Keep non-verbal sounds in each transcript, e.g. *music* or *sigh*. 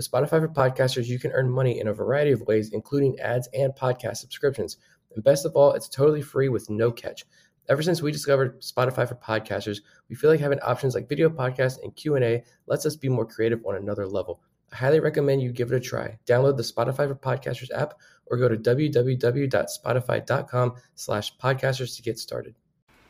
With Spotify for Podcasters, you can earn money in a variety of ways, including ads and podcast subscriptions. And best of all, it's totally free with no catch. Ever since we discovered Spotify for Podcasters, we feel like having options like video podcasts and Q&A lets us be more creative on another level. I highly recommend you give it a try. Download the Spotify for Podcasters app or go to www.spotify.com slash podcasters to get started.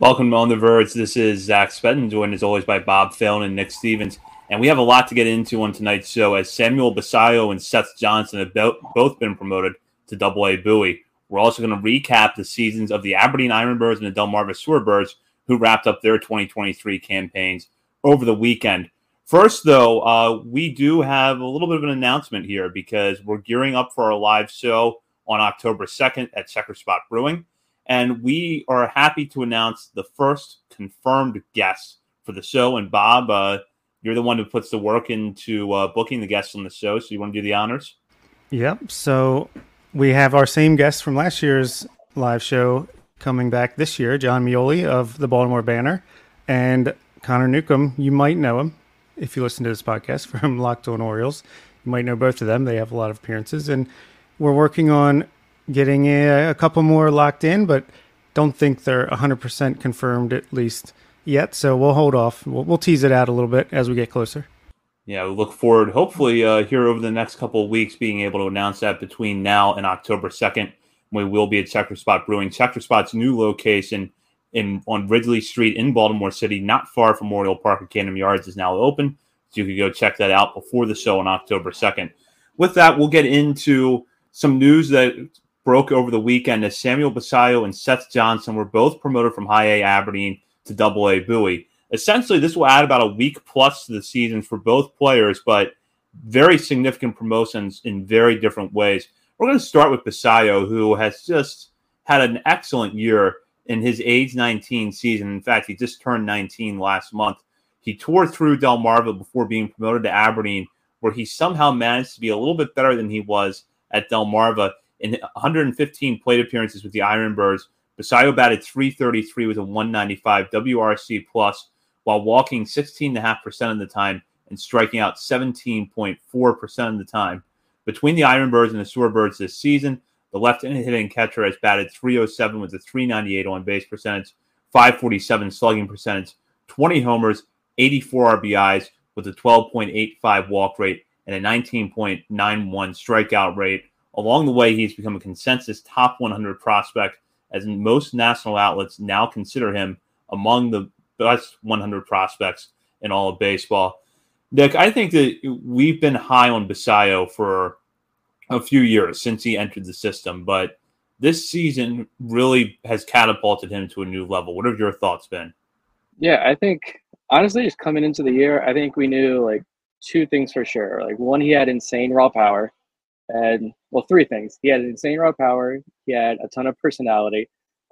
Welcome to on The Verge. This is Zach Spedden, joined as always by Bob Phelan and Nick Stevens. And we have a lot to get into on tonight's show as Samuel Basallo and Seth Johnson have both been promoted to Double A Bowie. We're also going to recap the seasons of the Aberdeen Ironbirds and the Delmarva Shorebirds, who wrapped up their 2023 campaigns over the weekend. First, though, uh, we do have a little bit of an announcement here because we're gearing up for our live show on October 2nd at Checkerspot Brewing. And we are happy to announce the first confirmed guest for the show. And Bob, uh, you're the one who puts the work into uh, booking the guests on the show. So you want to do the honors? Yep. So we have our same guest from last year's live show coming back this year, Jon Meoli of the Baltimore Banner. And Connor Newcomb, you might know him if you listen to this podcast *laughs* from Locked On Orioles. You might know both of them. They have a lot of appearances, and we're working on getting a, a couple more locked in, but don't think they're 100% confirmed at least yet. So we'll hold off. We'll, we'll tease it out a little bit as we get closer. Yeah, we look forward, hopefully, uh, here over the next couple of weeks, being able to announce that between now and October 2nd, we will be at Checkerspot Brewing. Checkerspot's new location in on Ridley Street in Baltimore City, not far from Memorial Park Academy Yards, is now open. So you can go check that out before the show on October 2nd. With that, we'll get into some news that broke over the weekend as Samuel Basallo and Seth Johnson were both promoted from High A Aberdeen to Double A Bowie. Essentially, this will add about a week plus to the season for both players, but very significant promotions in very different ways. We're going to start with Basallo, who has just had an excellent year in his age 19 season. In fact, he just turned 19 last month. He tore through Delmarva before being promoted to Aberdeen, where he somehow managed to be a little bit better than he was at Delmarva in 115 plate appearances with the Ironbirds. Basallo batted 333 with a 195 WRC plus while walking 16.5% of the time and striking out 17.4% of the time. Between the Ironbirds and the Shorebirds this season, the left-handed hitting catcher has batted 307 with a 398 on base percentage, 547 slugging percentage, 20 homers, 84 RBIs with a 12.85 walk rate and a 19.91 strikeout rate. Along the way, he's become a consensus top 100 prospect, as most national outlets now consider him among the best 100 prospects in all of baseball. Nick, I think that we've been high on Basallo for a few years since he entered the system, but this season really has catapulted him to a new level. What have your thoughts been? Yeah, I think honestly, just coming into the year, I think we knew like two things for sure. Like one, he had insane raw power, and well, three things. He had insane raw power. He had a ton of personality.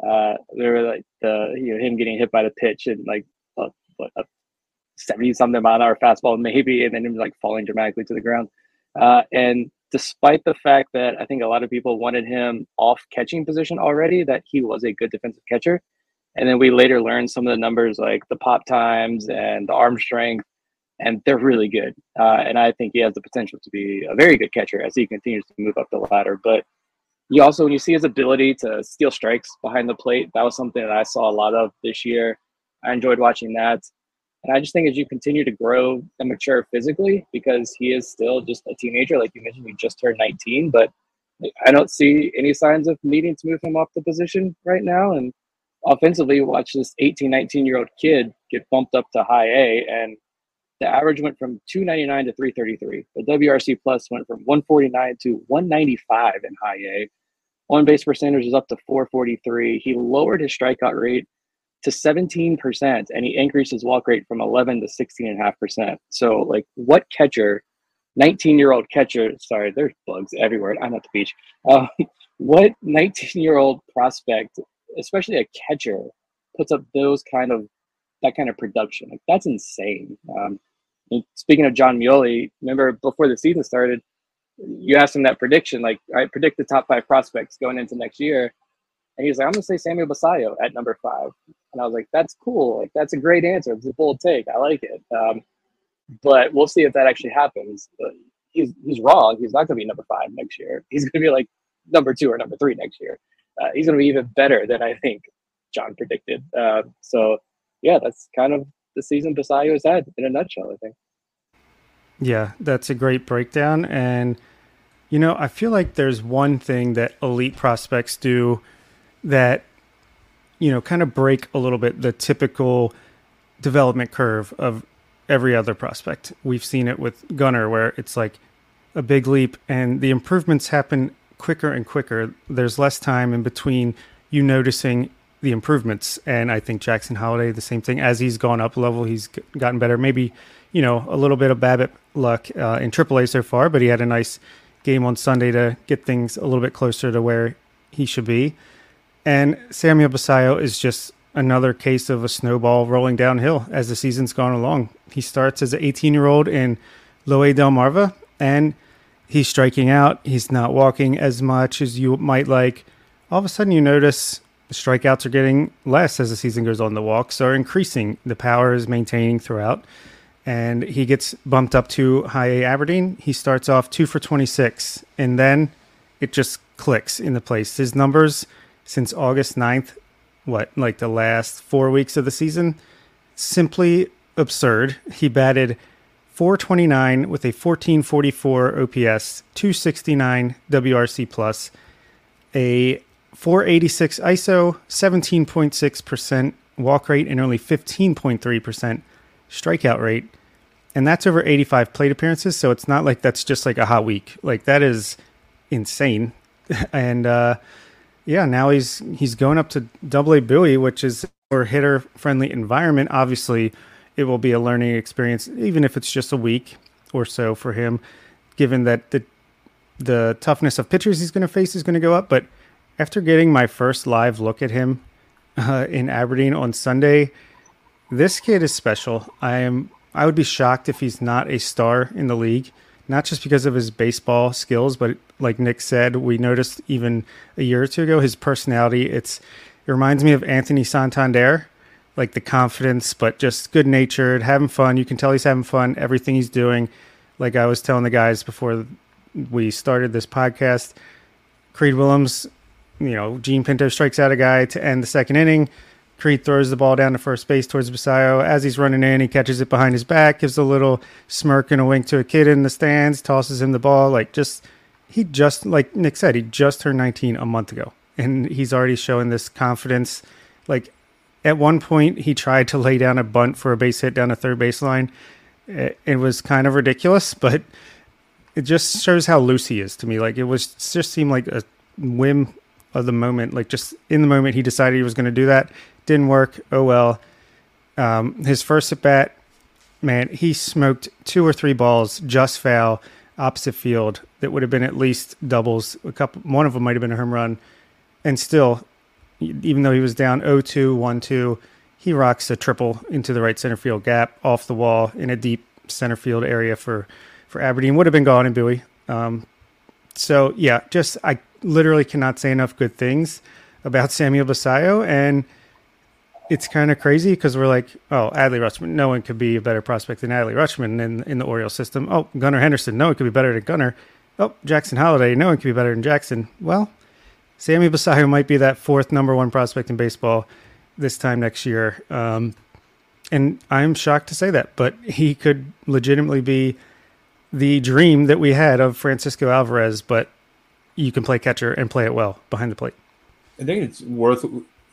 Uh, there were like the you know him getting hit by the pitch and like a, a seventy something mile an hour fastball maybe, and then him like falling dramatically to the ground. Uh, and despite the fact that I think a lot of people wanted him off catching position already, that he was a good defensive catcher. And then we later learned some of the numbers like the pop times and the arm strength, and they're really good. Uh, and I think he has the potential to be a very good catcher as he continues to move up the ladder. But you also, when you see his ability to steal strikes behind the plate, that was something that I saw a lot of this year. I enjoyed watching that. And I just think as you continue to grow and mature physically, because he is still just a teenager, like you mentioned, he just turned 19, but I don't see any signs of needing to move him off the position right now. And offensively, watch this 18, 19 year old kid get bumped up to high A, and the average went from 299 to 333. The WRC plus went from 149 to 195 in high A. On base percentage is up to 443. He lowered his strikeout rate to 17% and he increased his walk rate from 11 to 16.5%. So, like, what catcher, 19 year old catcher, sorry, there's bugs everywhere. I'm at the beach. Uh, what 19 year old prospect, especially a catcher, puts up those kind of that kind of production? Like, that's insane. Um, speaking of Jon Meoli, remember before the season started, you asked him that prediction, like, I predict the top five prospects going into next year. And he's like, I'm gonna say Samuel Basallo at number five. And I was like, that's cool. Like that's a great answer. It's a bold take. I like it. Um, but we'll see if that actually happens. But he's he's wrong. He's not gonna be number five next year. *laughs* He's gonna be like number two or number three next year. Uh, he's gonna be even better than I think Jon predicted. Uh, so yeah, that's kind of the season has had in a nutshell. I think. Yeah, that's a great breakdown. And you know, I feel like there's one thing that elite prospects do that you know kind of break a little bit the typical development curve of every other prospect. We've seen it with Gunnar, where it's like a big leap and the improvements happen quicker and quicker. There's less time in between you noticing the improvements and I think Jackson Holliday, the same thing as he's gone up level he's gotten better maybe you know a little bit of BABIP luck uh, in AAA so far but he had a nice game on Sunday to get things a little bit closer to where he should be and Samuel Basallo is just another case of a snowball rolling downhill as the season's gone along. He starts as an 18 year old in Loe Delmarva, and he's striking out. He's not walking as much as you might like. All of a sudden, you notice the strikeouts are getting less as the season goes on. The walks are increasing. The power is maintaining throughout. And he gets bumped up to high A Aberdeen. He starts off two for 26, and then it just clicks into place. His numbers since August 9th, what, like the last four weeks of the season, simply absurd. He batted 429 with a 1444 OPS, 269 WRC plus, a 486 ISO, 17.6% walk rate, and only 15.3% strikeout rate. And that's over 85 plate appearances. So it's not like that's just like a hot week. Like that is insane. *laughs* and, uh, yeah, now he's he's going up to Double A Bowie, which is a hitter friendly environment. Obviously, it will be a learning experience, even if it's just a week or so for him, given that the the toughness of pitchers he's going to face is going to go up. But after getting my first live look at him uh, in Aberdeen on Sunday, this kid is special. I am I would be shocked if he's not a star in the league not just because of his baseball skills, but like Nick said, we noticed even a year or two ago his personality. It's it reminds me of Anthony Santander, like the confidence, but just good natured, having fun. You can tell he's having fun. Everything he's doing, like I was telling the guys before we started this podcast, Creed Willems, you know, Jean Pinto strikes out a guy to end the second inning. Creed throws the ball down to first base towards Basallo. As he's running in, he catches it behind his back, gives a little smirk and a wink to a kid in the stands, tosses him the ball. Like, just, he just, like Nick said, he just turned 19 a month ago. And he's already showing this confidence. Like, at one point, he tried to lay down a bunt for a base hit down a third baseline. It was kind of ridiculous, *laughs* but it just shows how loose he is to me. Like, it was just seemed like a whim of the moment. Like, just in the moment, he decided he was going to do that didn't work. Oh well. Um, his first at bat, man, he smoked two or three balls just foul opposite field that would have been at least doubles. A couple, one of them might have been a home run, and still, even though he was down 0-2, 1-2, he rocks a triple into the right center field gap off the wall in a deep center field area for for Aberdeen. Would have been gone in Bowie. Um, so yeah, just I literally cannot say enough good things about Samuel Basallo, and it's kind of crazy because we're like, oh, Adley Rutschman, no one could be a better prospect than Adley Rutschman in in the Orioles system. Oh, Gunnar Henderson, no one could be better than Gunnar. Oh, Jackson Holliday, no one could be better than Jackson. Well, Sammy Basallo might be that fourth number one prospect in baseball this time next year. Um, and I'm shocked to say that, but he could legitimately be the dream that we had of Francisco Alvarez, but you can play catcher and play it well behind the plate. I think it's worth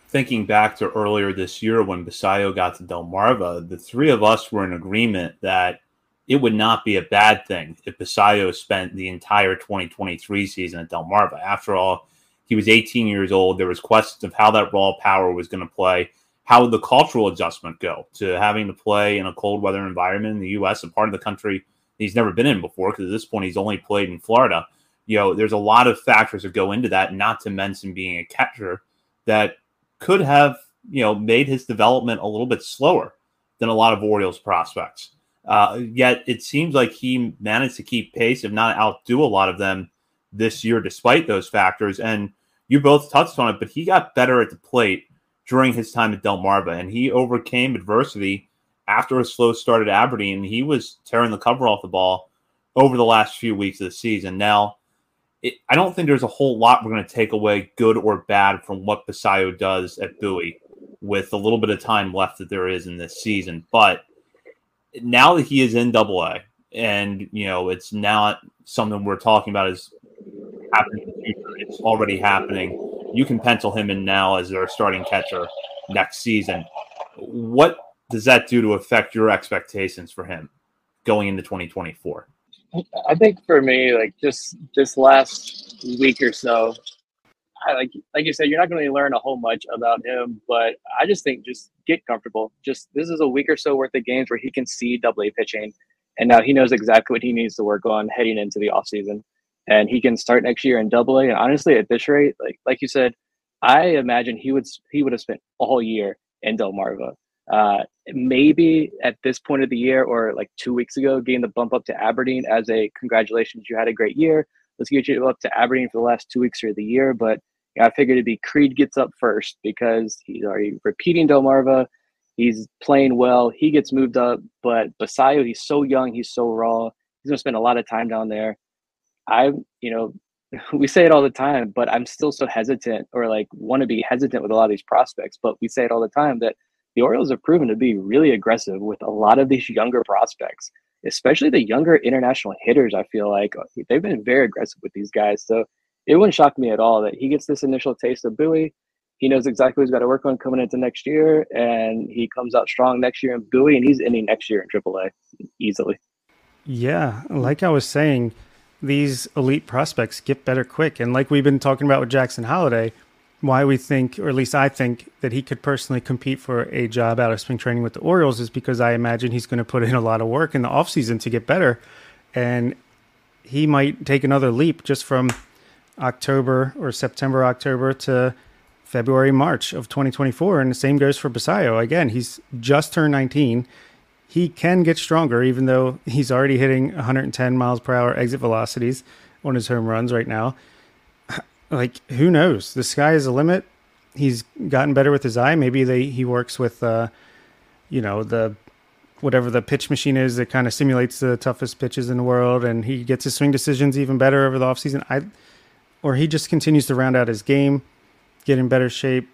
thinking back to earlier this year when Basallo got to Delmarva. The three of us were in agreement that it would not be a bad thing if Basallo spent the entire 2023 season at Delmarva. After all, he was 18 years old. There was questions of how that raw power was going to play. How would the cultural adjustment go to having to play in a cold weather environment in the U.S., a part of the country he's never been in before? Because at this point, he's only played in Florida. You know, there's a lot of factors that go into that, not to mention being a catcher that could have, you know, made his development a little bit slower than a lot of Orioles prospects. Uh, yet it seems like he managed to keep pace, if not outdo a lot of them this year, despite those factors. And you both touched on it, but he got better at the plate during his time at Delmarva, and he overcame adversity after a slow start at Aberdeen. He was tearing the cover off the ball over the last few weeks of the season. Now, it, I don't think there's a whole lot we're going to take away, good or bad, from what Basallo does at Bowie with a little bit of time left that there is in this season. But now that he is in Double A, and you know it's not something we're talking about is happening in the future. It's already happening. You can pencil him in now as their starting catcher next season. What does that do to affect your expectations for him going into 2024? I think for me, like just this last week or so, I like like you said, you're not going to learn a whole much about him, but I just think just get comfortable. Just this is a week or so worth of games where he can see double A pitching, and now he knows exactly what he needs to work on heading into the off season and he can start next year in double A. And honestly, at this rate, like like you said, I imagine he would he would have spent all year in Delmarva. Uh, maybe at this point of the year or like two weeks ago, getting the bump up to Aberdeen as a congratulations, you had a great year. Let's get you up to Aberdeen for the last two weeks of the year. But I figured it'd be Creed gets up first because he's already repeating Delmarva. He's playing well. He gets moved up, but Basallo, he's so young, he's so raw. He's gonna spend a lot of time down there. I, you know, *laughs* we say it all the time, but I'm still so hesitant or like want to be hesitant with a lot of these prospects. But we say it all the time that the Orioles have proven to be really aggressive with a lot of these younger prospects, especially the younger international hitters. I feel like they've been very aggressive with these guys. So it wouldn't shock me at all that he gets this initial taste of Bowie. He knows exactly what he's got to work on coming into next year, and he comes out strong next year in Bowie, and he's ending next year in AAA easily. Yeah, like I was saying, these elite prospects get better quick. And like we've been talking about with Jackson Holliday, why we think, or at least I think, that he could personally compete for a job out of spring training with the Orioles is because I imagine he's going to put in a lot of work in the offseason to get better. And he might take another leap just from October or September, October to February, March of 2024. And the same goes for Basallo. Again, he's just turned 19 he can get stronger, even though he's already hitting 110 miles per hour exit velocities on his home runs right now. Like, who knows? The sky is the limit. He's gotten better with his eye. Maybe they he works with, uh, you know, the whatever the pitch machine is that kind of simulates the toughest pitches in the world, and he gets his swing decisions even better over the offseason. I, or he just continues to round out his game, get in better shape.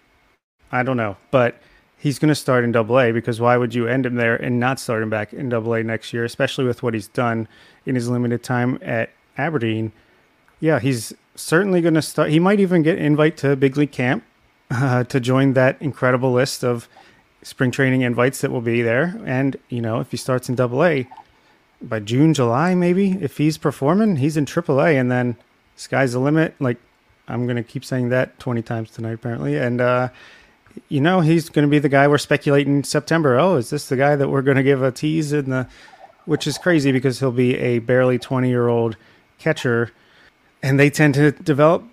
I don't know, but he's going to start in Double A because why would you end him there and not start him back in Double A next year, especially with what he's done in his limited time at Aberdeen? Yeah, he's certainly going to start. He might even get invite to big league camp uh, to join that incredible list of spring training invites that will be there. And you know, if he starts in Double A by June, July, maybe if he's performing, he's in Triple A, and then sky's the limit. Like I'm going to keep saying that 20 times tonight, apparently, and. uh you know, he's going to be the guy we're speculating September. Oh, is this the guy that we're going to give a tease in the, which is crazy because he'll be a barely 20 year old catcher and they tend to develop,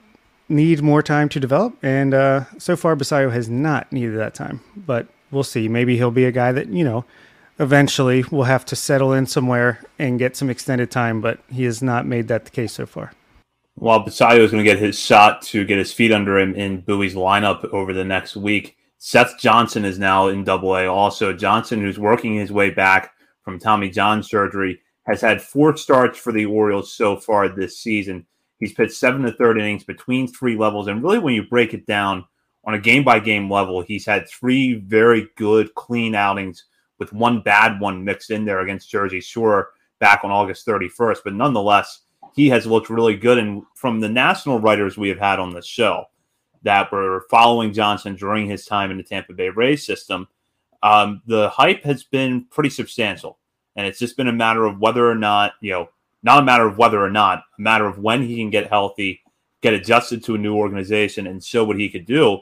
need more time to develop. And uh, so far, Basallo has not needed that time, but we'll see. Maybe he'll be a guy that, you know, eventually will have to settle in somewhere and get some extended time, but he has not made that the case so far. While Basallo is going to get his shot to get his feet under him in Bowie's lineup over the next week, Seth Johnson is now in Double A. Also, Johnson, who's working his way back from Tommy John surgery, has had four starts for the Orioles so far this season. He's pitched seven to third innings between three levels, and really, when you break it down on a game by game level, he's had three very good, clean outings with one bad one mixed in there against Jersey Shore back on August 31st. But nonetheless, he has looked really good. And from the national writers we have had on the show that were following Johnson during his time in the Tampa Bay Rays system, um, the hype has been pretty substantial. And it's just been a matter of whether or not, you know, not a matter of whether or not, a matter of when he can get healthy, get adjusted to a new organization, and show what he could do.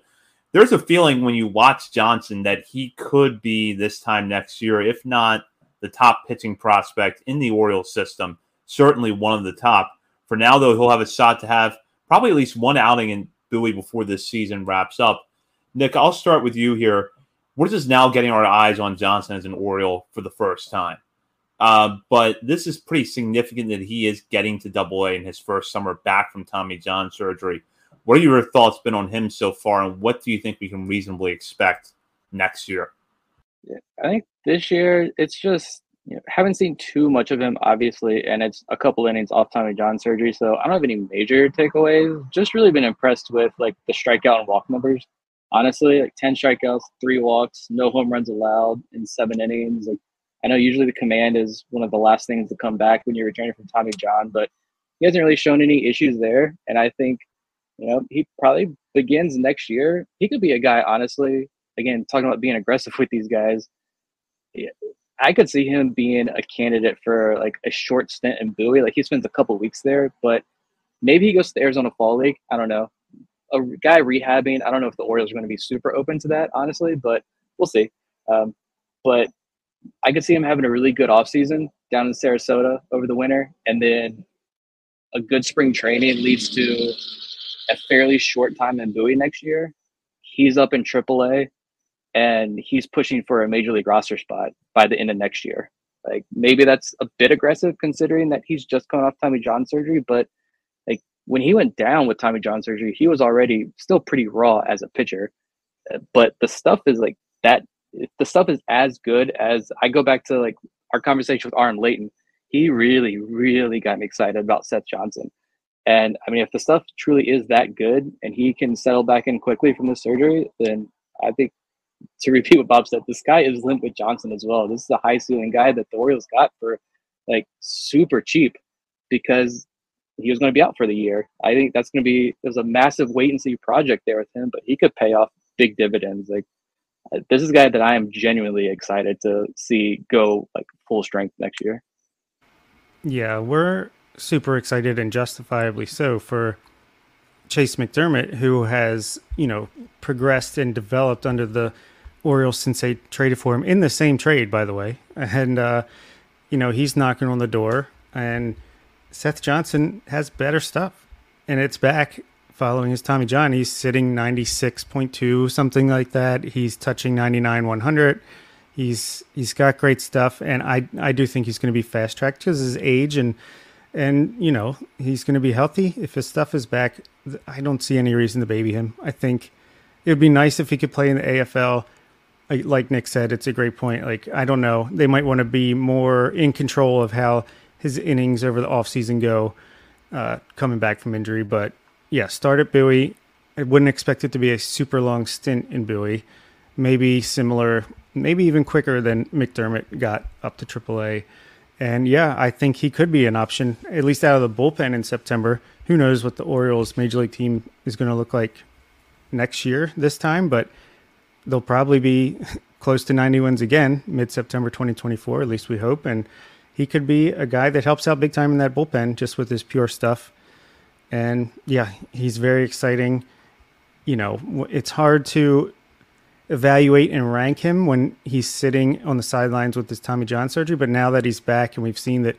There's a feeling when you watch Johnson that he could be this time next year, if not the top pitching prospect in the Orioles system certainly one of the top. For now, though, he'll have a shot to have probably at least one outing in Bowie before this season wraps up. Nick, I'll start with you here. We're just now getting our eyes on Johnson as an Oriole for the first time. Uh, but this is pretty significant that he is getting to Double A in his first summer back from Tommy John surgery. What are your thoughts been on him so far, and what do you think we can reasonably expect next year? I think this year it's just you know, haven't seen too much of him, obviously, and it's a couple innings off Tommy John surgery, so I don't have any major takeaways. Just really been impressed with like the strikeout and walk numbers. Honestly, like ten strikeouts, three walks, no home runs allowed in seven innings. Like I know usually the command is one of the last things to come back when you're returning from Tommy John, but he hasn't really shown any issues there. And I think, you know, he probably begins next year. He could be a guy, honestly. Again, talking about being aggressive with these guys. I could see him being a candidate for like a short stint in Bowie. Like he spends a couple weeks there, but maybe he goes to the Arizona Fall League. I don't know. A guy rehabbing. I don't know if the Orioles are going to be super open to that, honestly, but we'll see. Um, but I could see him having a really good offseason down in Sarasota over the winter, and then a good spring training leads to a fairly short time in Bowie next year. He's up in AAA and he's pushing for a major league roster spot by the end of next year. Like maybe that's a bit aggressive considering that he's just coming off Tommy John surgery, but like when he went down with Tommy John surgery, he was already still pretty raw as a pitcher. But the stuff is like that. The stuff is as good as I go back to like our conversation with Aaron Layton. He really, really got me excited about Seth Johnson. And I mean, if the stuff truly is that good and he can settle back in quickly from the surgery, then I think to repeat what Bob said, the sky is limp with Johnson as well. This is a high ceiling guy that the Orioles got for like super cheap because he was going to be out for the year. I think that's going to be there's a massive wait and see project there with him, but he could pay off big dividends. Like this is a guy that I am genuinely excited to see go like full strength next year. Yeah, we're super excited and justifiably so for Chayce McDermott, who has you know progressed and developed under the Orioles since they traded for him in the same trade, by the way, and uh, you know he's knocking on the door, and Seth Johnson has better stuff, and it's back following his Tommy John. He's sitting ninety six point two, something like that. He's touching ninety nine one hundred. He's he's got great stuff, and I I do think he's going to be fast tracked because his age and and you know he's going to be healthy if his stuff is back. I don't see any reason to baby him. I think it would be nice if he could play in the AFL. Like Nick said, it's a great point. Like I don't know, they might want to be more in control of how his innings over the offseason go, uh, coming back from injury. But yeah, start at Bowie. I wouldn't expect it to be a super long stint in Bowie. Maybe similar, maybe even quicker than McDermott got up to AAA. And yeah, I think he could be an option, at least out of the bullpen in September. Who knows what the Orioles major league team is going to look like next year this time, but they'll probably be *laughs* close to 90 wins again mid September 2024, at least we hope. And he could be a guy that helps out big time in that bullpen just with his pure stuff. And yeah, he's very exciting. You know, it's hard to evaluate and rank him when he's sitting on the sidelines with his Tommy John surgery. But now that he's back and we've seen that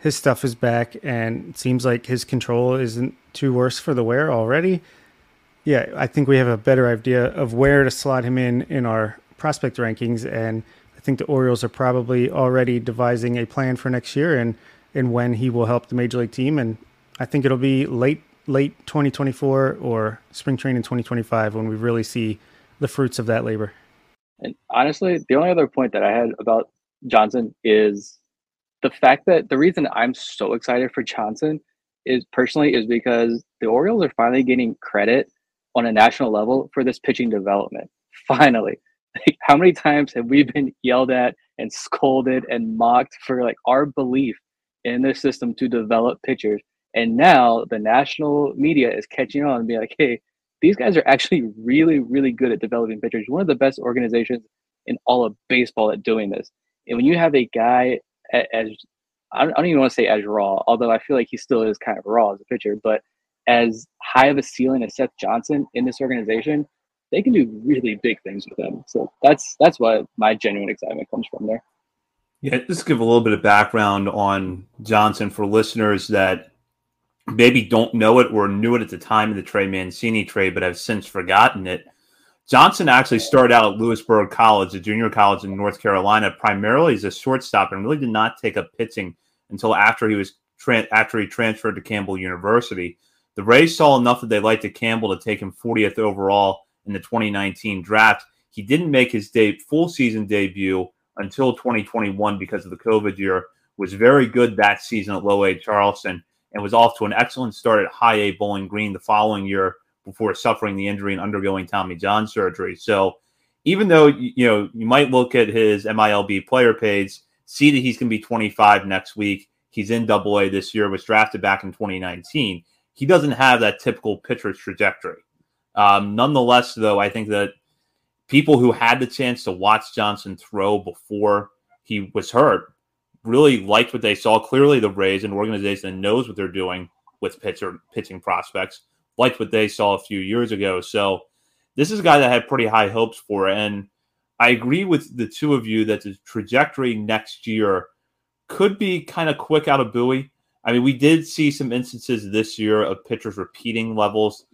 his stuff is back and it seems like his control isn't too worse for the wear already. Yeah, I think we have a better idea of where to slot him in in our prospect rankings. And I think the Orioles are probably already devising a plan for next year and, and when he will help the major league team. And I think it'll be late late 2024 or spring training 2025 when we really see the fruits of that labor. And honestly, the only other point that I had about Johnson is the fact that the reason I'm so excited for Johnson is personally is because the Orioles are finally getting credit on a national level for this pitching development. *laughs* Finally. Like, how many times have we been yelled at and scolded and mocked for like our belief in this system to develop pitchers? And now the national media is catching on and being like, hey, these guys are actually really, really good at developing pitchers. One of the best organizations in all of baseball at doing this. And when you have a guy as I don't even want to say as raw, although I feel like he still is kind of raw as a pitcher, but as high of a ceiling as Seth Johnson in this organization, they can do really big things with him. So that's that's what my genuine excitement comes from there. Yeah, just give a little bit of background on Johnson for listeners that maybe don't know it or knew it at the time of the Trey Mancini trade, but have since forgotten it. Johnson actually started out at Louisburg College, a junior college in North Carolina, primarily as a shortstop, and really did not take up pitching until after he was tra- after he transferred to Campbell University. The Rays saw enough that they liked Campbell to take him 40th overall in the 2019 draft. He didn't make his de- full season debut until 2021 because of the COVID year. Was very good that season at Low A Charleston and was off to an excellent start at High A Bowling Green the following year before suffering the injury and undergoing Tommy John surgery. So even though you know you might look at his MILB player page, see that he's going to be 25 next week. He's in Double A this year. Was drafted back in 2019 he doesn't have that typical pitcher's trajectory. Um, nonetheless, though, I think that people who had the chance to watch Johnson throw before he was hurt really liked what they saw. Clearly, the Rays, an organization knows what they're doing with pitcher pitching prospects, liked what they saw a few years ago. So this is a guy that had pretty high hopes for. And I agree with the two of you that the trajectory next year could be kind of quick out of Bowie. I mean, we did see some instances this year of pitchers repeating levels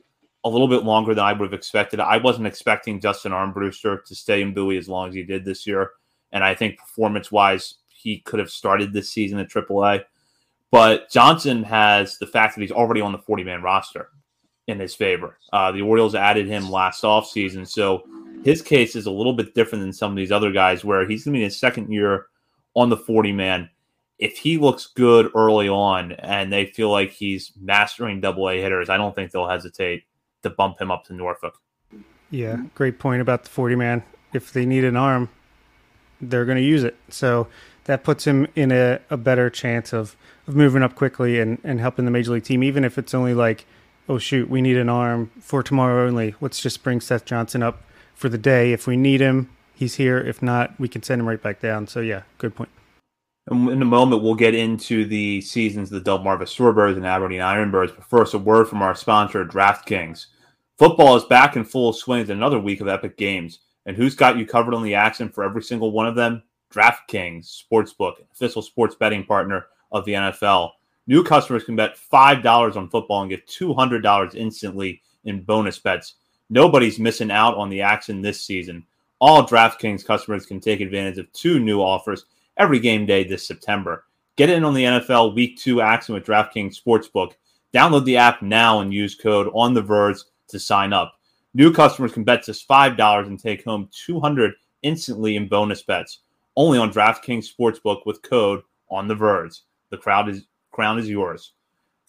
a little bit longer than I would have expected. I wasn't expecting Justin Armbruster to stay in Bowie as long as he did this year. And I think performance wise, he could have started this season at AAA. But Johnson has the fact that he's already on the 40 man roster in his favor. Uh, the Orioles added him last offseason. So his case is a little bit different than some of these other guys where he's going to be in his second year on the 40 man if he looks good early on and they feel like he's mastering double A hitters, I don't think they'll hesitate to bump him up to Norfolk. Yeah, great point about the 40 man. If they need an arm, they're going to use it. So that puts him in a, a better chance of, of moving up quickly and, and helping the major league team, even if it's only like, oh, shoot, we need an arm for tomorrow only. Let's just bring Seth Johnson up for the day. If we need him, he's here. If not, we can send him right back down. So, yeah, good point. In a moment, we'll get into the seasons of the Delmarva Shorebirds and Aberdeen Ironbirds. But first, a word from our sponsor, DraftKings. Football is back in full swing with another week of epic games. And who's got you covered on the action for every single one of them? DraftKings Sportsbook, official sports betting partner of the NFL. New customers can bet $5 on football and get $200 instantly in bonus bets. Nobody's missing out on the action this season. All DraftKings customers can take advantage of two new offers – every game day this September. Get in on the NFL Week 2 action with DraftKings Sportsbook. Download the app now and use code on the verge to sign up. New customers can bet just $5 and take home 200 instantly in bonus bets. Only on DraftKings Sportsbook with code on the verge. The crowd is crown is yours.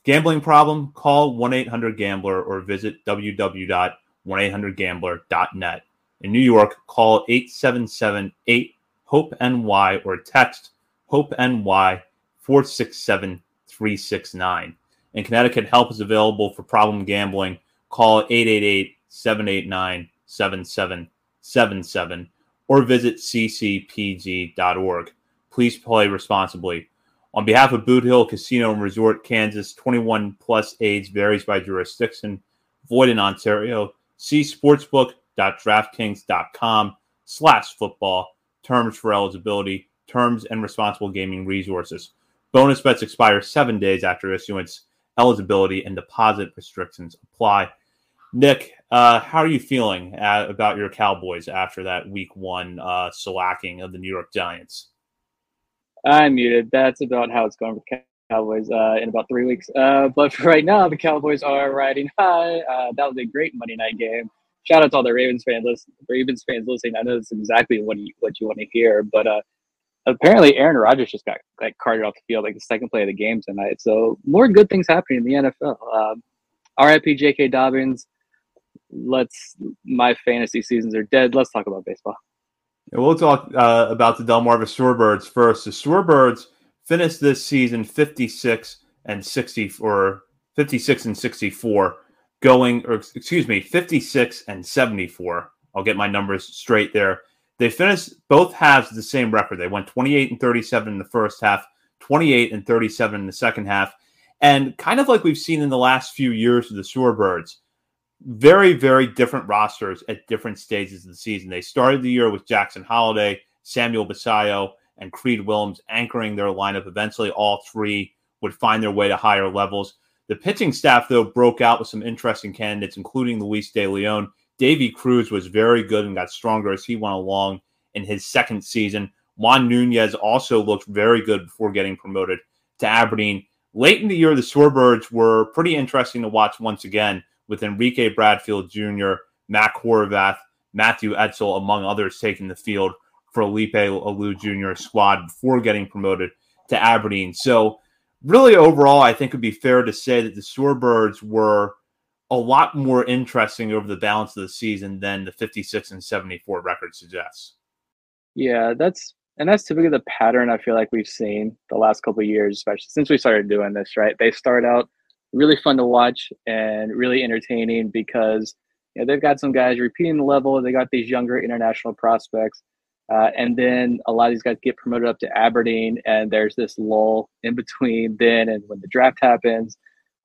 Gambling problem? Call 1-800-GAMBLER or visit www.1800gambler.net. In New York, call 877 8 Hope NY or text Hope NY 467 369. In Connecticut, help is available for problem gambling. Call 888 789 7777 or visit ccpg.org. Please play responsibly. On behalf of Boot Hill Casino and Resort, Kansas, 21 plus age varies by jurisdiction. Void in Ontario. See sportsbook.draftkings.com slash football terms for eligibility, terms and responsible gaming resources. Bonus bets expire seven days after issuance. Eligibility and deposit restrictions apply. Nick, uh, how are you feeling at, about your Cowboys after that Week One uh, shellacking of the New York Giants? I'm muted. That's about how it's going for Cowboys uh, in about three weeks. Uh, but for right now, the Cowboys are riding high. Uh, that was a great Monday night game. Shout out to all the Ravens fans, listen, Ravens fans listening. I know this is exactly what you what you want to hear, but uh, apparently Aaron Rodgers just got like carted off the field like the second play of the game tonight. So more good things happening in the NFL. Um, RIP J.K. Dobbins. Let's my fantasy seasons are dead. Let's talk about baseball. And we'll talk uh, about the Delmarva Shorebirds first. The Shorebirds finished this season 56 and 60 or 56 and 64 going or excuse me 56 and 74 i'll get my numbers straight there they finished both halves the same record they went 28 and 37 in the first half 28 and 37 in the second half and kind of like we've seen in the last few years of the shorebirds very very different rosters at different stages of the season they started the year with jackson Holliday, samuel basallo and creed willems anchoring their lineup eventually all three would find their way to higher levels the pitching staff, though, broke out with some interesting candidates, including Luis De Leon. Davy Cruz was very good and got stronger as he went along in his second season. Juan Nunez also looked very good before getting promoted to Aberdeen. Late in the year, the Shorebirds were pretty interesting to watch once again, with Enrique Bradfield Jr., Mac Horvath, Matthew Etzel, among others, taking the field for Felipe Alou Jr. squad before getting promoted to Aberdeen. So really overall, I think it would be fair to say that the Shorebirds were a lot more interesting over the balance of the season than the 56 and 74 record suggests. Yeah, that's and that's typically the pattern I feel like we've seen the last couple years, especially since we started doing this. Right, they start out really fun to watch and really entertaining because you know, they've got some guys repeating the level. They got these younger international prospects uh, and then a lot of these guys get promoted up to Aberdeen, and there's this lull in between then and when the draft happens,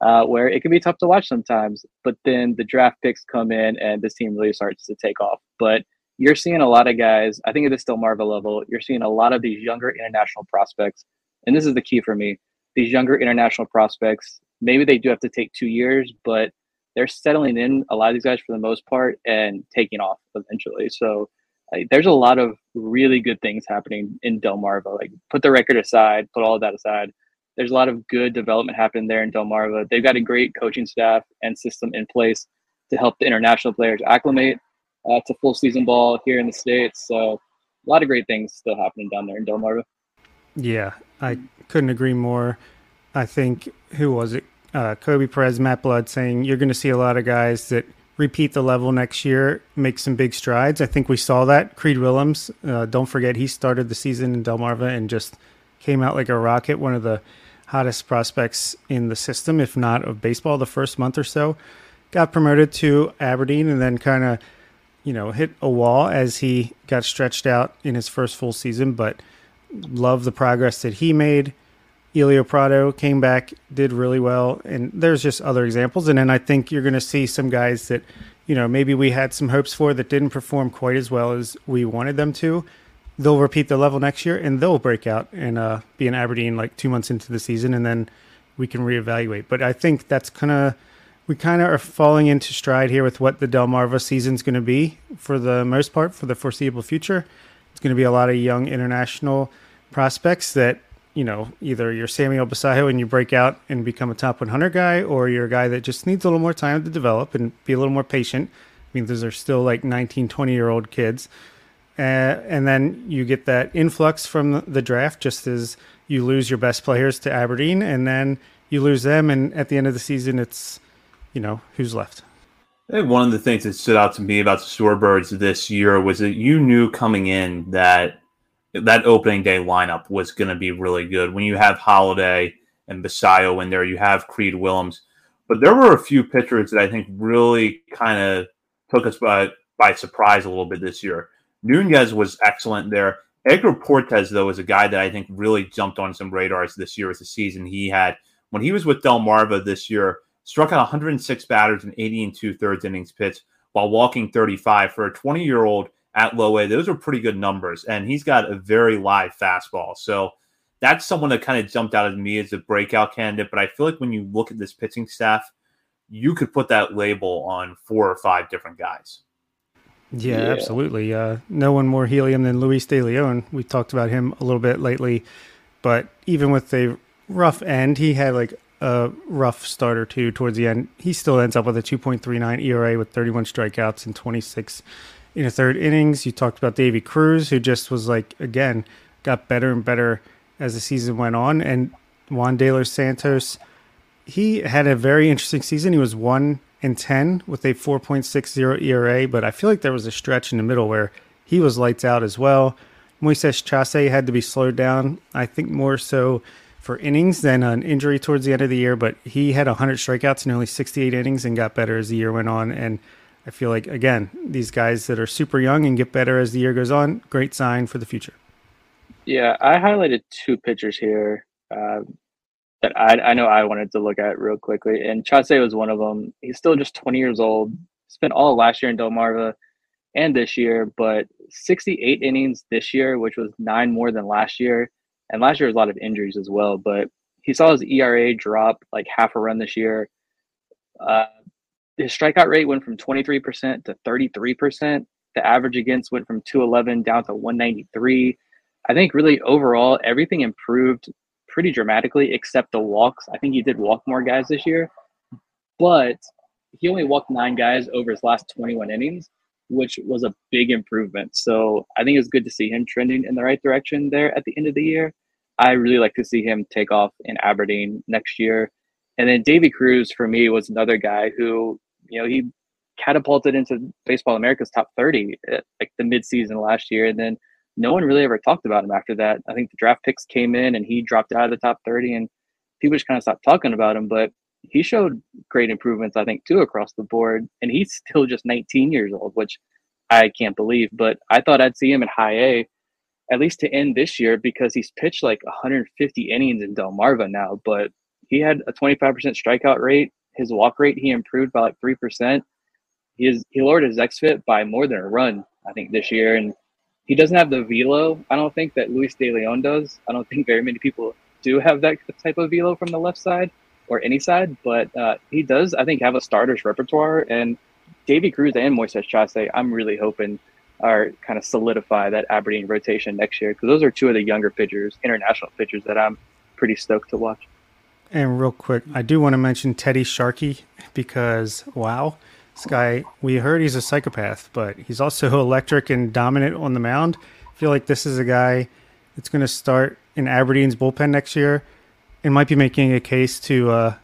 uh, where it can be tough to watch sometimes. But then the draft picks come in, and this team really starts to take off. But you're seeing a lot of guys. I think at the Delmarva level, you're seeing a lot of these younger international prospects, and this is the key for me. These younger international prospects, maybe they do have to take two years, but they're settling in a lot of these guys for the most part and taking off eventually. So like, there's a lot of really good things happening in Delmarva. Like put the record aside, put all of that aside. There's a lot of good development happening there in Delmarva. They've got a great coaching staff and system in place to help the international players acclimate uh, to full season ball here in the states. So a lot of great things still happening down there in Delmarva. Yeah, I couldn't agree more. I think who was it? Uh, Koby Perez, Matt Blood saying you're going to see a lot of guys that repeat the level next year, make some big strides. I think we saw that. Creed Willems, uh, don't forget, he started the season in Delmarva and just came out like a rocket, one of the hottest prospects in the system, if not of baseball, the first month or so. Got promoted to Aberdeen and then kind of, you know, hit a wall as he got stretched out in his first full season, but love the progress that he made. Elio Prado came back, did really well, and there's just other examples. And then I think you're going to see some guys that, you know, maybe we had some hopes for that didn't perform quite as well as we wanted them to. They'll repeat the level next year, and they'll break out and uh, be in Aberdeen like two months into the season, and then we can reevaluate. But I think that's kind of we kind of are falling into stride here with what the del Delmarva season's going to be for the most part for the foreseeable future. It's going to be a lot of young international prospects that you know, either you're Samuel Basallo and you break out and become a top 100 guy, or you're a guy that just needs a little more time to develop and be a little more patient. I mean, those are still like 19, 20 year old kids. Uh, and then you get that influx from the draft just as you lose your best players to Aberdeen, and then you lose them. And at the end of the season, it's, you know, who's left. One of the things that stood out to me about the Shorebirds this year was that you knew coming in that that opening day lineup was going to be really good. When you have Holliday and Basallo in there, you have Creed Willems, but there were a few pitchers that I think really kind of took us by by surprise a little bit this year. Nunez was excellent there. Edgar Portes, though, is a guy that I think really jumped on some radars this year as the season he had. When he was with Delmarva this year, struck out 106 batters in 80 and two thirds innings pitched while walking 35 for a 20 year old at low A. Those are pretty good numbers. And he's got a very live fastball. So that's someone that kind of jumped out at me as a breakout candidate. But I feel like when you look at this pitching staff, you could put that label on four or five different guys. Yeah, yeah. absolutely. Uh, no one more helium than Luis De Leon. We talked about him a little bit lately, but even with a rough end. He had like a rough start or two towards the end. He still ends up with a 2.39 ERA with 31 strikeouts and 26 in the third innings. You talked about Davy Cruz, who just was like again got better and better as the season went on, and Juan De Los Santos. He had a very interesting season. He was one and ten with a 4.60 ERA, but I feel like there was a stretch in the middle where he was lights out as well. Moises Chace had to be slowed down. I think more so for innings than an injury towards the end of the year, but he had 100 strikeouts in only 68 innings and got better as the year went on. And I feel like, again, these guys that are super young and get better as the year goes on, great sign for the future. Yeah, I highlighted two pitchers here uh, that I, I know I wanted to look at real quickly, and Chace was one of them. He's still just 20 years old. Spent all last year in Delmarva and this year, but 68 innings this year, which was nine more than last year. And last year was a lot of injuries as well, but he saw his ERA drop like half a run this year. Uh, his strikeout rate went from 23% to 33%. The average against went from 211 down to 193. I think really overall, everything improved pretty dramatically except the walks. I think he did walk more guys this year, but he only walked nine guys over his last 21 innings which was a big improvement. So I think it's good to see him trending in the right direction there at the end of the year. I really like to see him take off in Aberdeen next year. And then Davy Cruz for me was another guy who, you know, he catapulted into Baseball America's top 30 at like the midseason last year. And then no one really ever talked about him after that. I think the draft picks came in and he dropped out of the top 30 and people just kind of stopped talking about him. But he showed great improvements, I think, too, across the board. And he's still just 19 years old, which I can't believe. But I thought I'd see him at high A, at least to end this year, because he's pitched like 150 innings in Delmarva now. But he had a 25% strikeout rate. His walk rate, he improved by like 3%. He, is, he lowered his XFIP by more than a run, I think, this year. And he doesn't have the velo, I don't think, that Luis De Leon does. I don't think very many people do have that type of velo from the left side or any side, but uh, he does, I think, have a starters repertoire. And Davy Cruz and Moises Chace, I'm really hoping are kind of solidify that Aberdeen rotation next year because those are two of the younger pitchers, international pitchers that I'm pretty stoked to watch. And real quick, I do want to mention Teddy Sharkey because wow, this guy we heard he's a psychopath, but he's also *laughs* electric and dominant on the mound. I feel like this is a guy that's going to start in Aberdeen's bullpen next year and might be making a case to uh,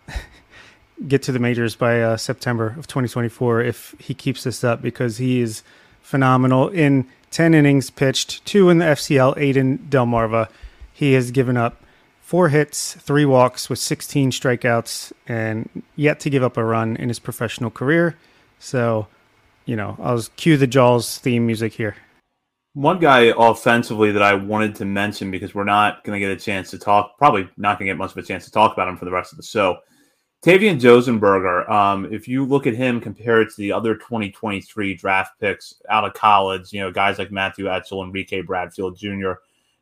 *laughs* get to the majors by uh, September of 2024 if he keeps this up because he is phenomenal. In 10 innings pitched, two in the FCL, eight in Delmarva, he has given up four hits, three walks with 16 strikeouts, and yet to give up a run in his professional career. So, you know, I'll cue the Jaws theme music here. One guy offensively that I wanted to mention because we're not going to get a chance to talk, probably not going to get much of a chance to talk about him for the rest of the show. Tavian Josenberger, um, if you look at him compared to the other 2023 draft picks out of college, you know, guys like Matthew Etzel, Enrique Bradfield Jr.,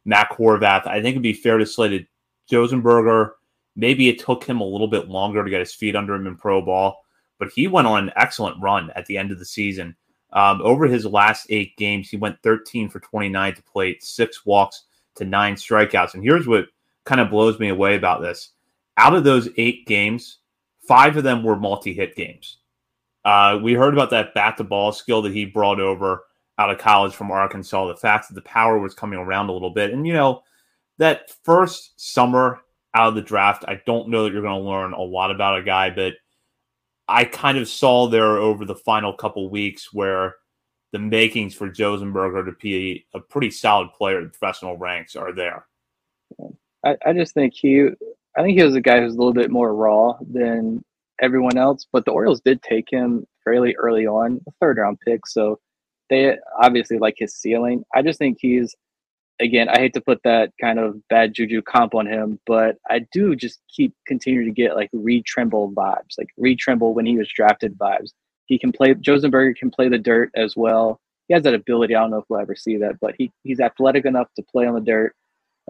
Mac Horvath, I think it'd be fair to that Josenberger, maybe it took him a little bit longer to get his feet under him in pro ball, but he went on an excellent run at the end of the season. Um, over his last eight games, he went 13 for 29 to plate, six walks to nine strikeouts. And here's what kind of blows me away about this. Out of those eight games, five of them were multi hit games. Uh, we heard about that bat to ball skill that he brought over out of college from Arkansas. The fact that the power was coming around a little bit. And, you know, that first summer out of the draft, I don't know that you're going to learn a lot about a guy, but I kind of saw there over the final couple weeks where the makings for Josenberger to be a pretty solid player in professional ranks are there. I, I just think he, I think he was a guy who's a little bit more raw than everyone else, but the Orioles did take him fairly early on, a third round pick. So they obviously like his ceiling. I just think he's again, I hate to put that kind of bad juju comp on him, but I do just keep continuing to get like Reed Trimble vibes, like Reed Trimble when he was drafted vibes. He can play. Josenberger can play the dirt as well. He has that ability. I don't know if we'll ever see that, but he he's athletic enough to play on the dirt,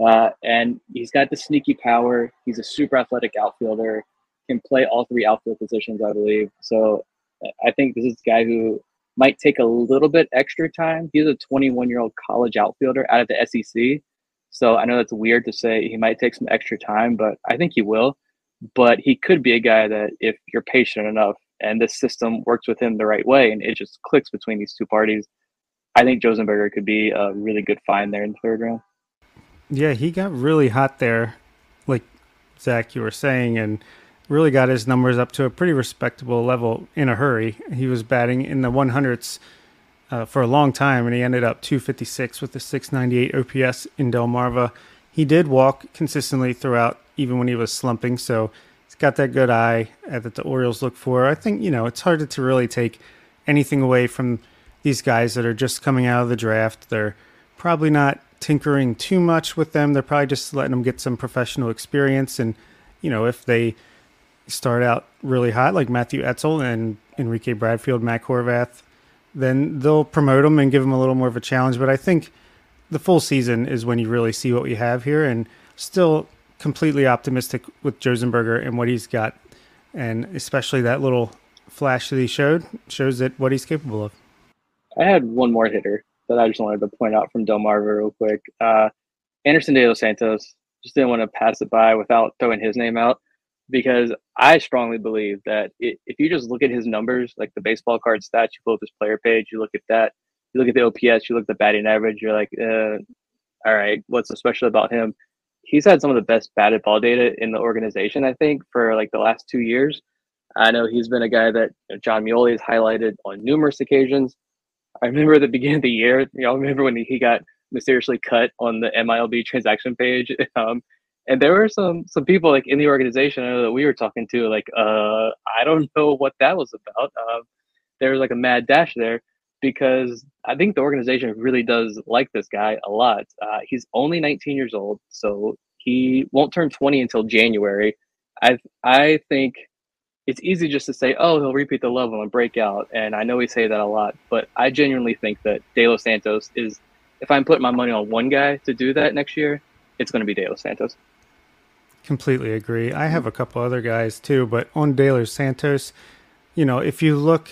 uh, and he's got the sneaky power. He's a super athletic outfielder. Can play all three outfield positions, I believe. So I think this is a guy who might take a little bit extra time. He's a 21 year old college outfielder out of the SEC. So I know that's weird to say he might take some extra time, but I think he will. But he could be a guy that if you're patient enough and this system works with him the right way and it just clicks between these two parties, I think Josenberger could be a really good find there in the third round. Yeah, he got really hot there, like Zach, you were saying, and really got his numbers up to a pretty respectable level in a hurry. He was batting in the 100s uh, for a long time, and he ended up 256 with the 698 OPS in Delmarva. He did walk consistently throughout, even when he was slumping, so he's got that good eye that the Orioles look for. I think, you know, it's hard to really take anything away from these guys that are just coming out of the draft. They're probably not tinkering too much with them. They're probably just letting them get some professional experience. And, you know, if they start out really hot, like Matthew Etzel and Enrique Bradfield, Mac Horvath, then they'll promote them and give them a little more of a challenge. But I think the full season is when you really see what we have here, and still completely optimistic with Josenberger and what he's got, and especially that little flash that he showed shows that what he's capable of. I had one more hitter that I just wanted to point out from Delmarva real quick. Uh, Anderson De Los Santos just didn't want to pass it by without throwing his name out because I strongly believe that it, if you just look at his numbers, like the baseball card stats, you pull up his player page, you look at that, you look at the OPS, you look at the batting average, you're like, uh, all right, what's so special about him? He's had some of the best batted ball data in the organization, I think, for like the last two years. I know he's been a guy that Jon Meoli has highlighted on numerous occasions. I remember at the *laughs* beginning of the year, you know, remember when he got mysteriously cut on the MILB transaction page. *laughs* Um, and there were some some people like in the organization I know that we were talking to, like, uh, I don't know what that was about. Um, there was like a mad dash there because I think the organization really does like this guy a lot. Uh, he's only 19 years old, so he won't turn 20 until January. I I think it's easy just to say, oh, he'll repeat the level and break out. And I know we say that a lot, but I genuinely think that De Los Santos is, if I'm putting my money on one guy to do that next year, it's going to be De Los Santos. Completely agree. I mm-hmm. have a couple other guys too, but on De Santos, you know, if you look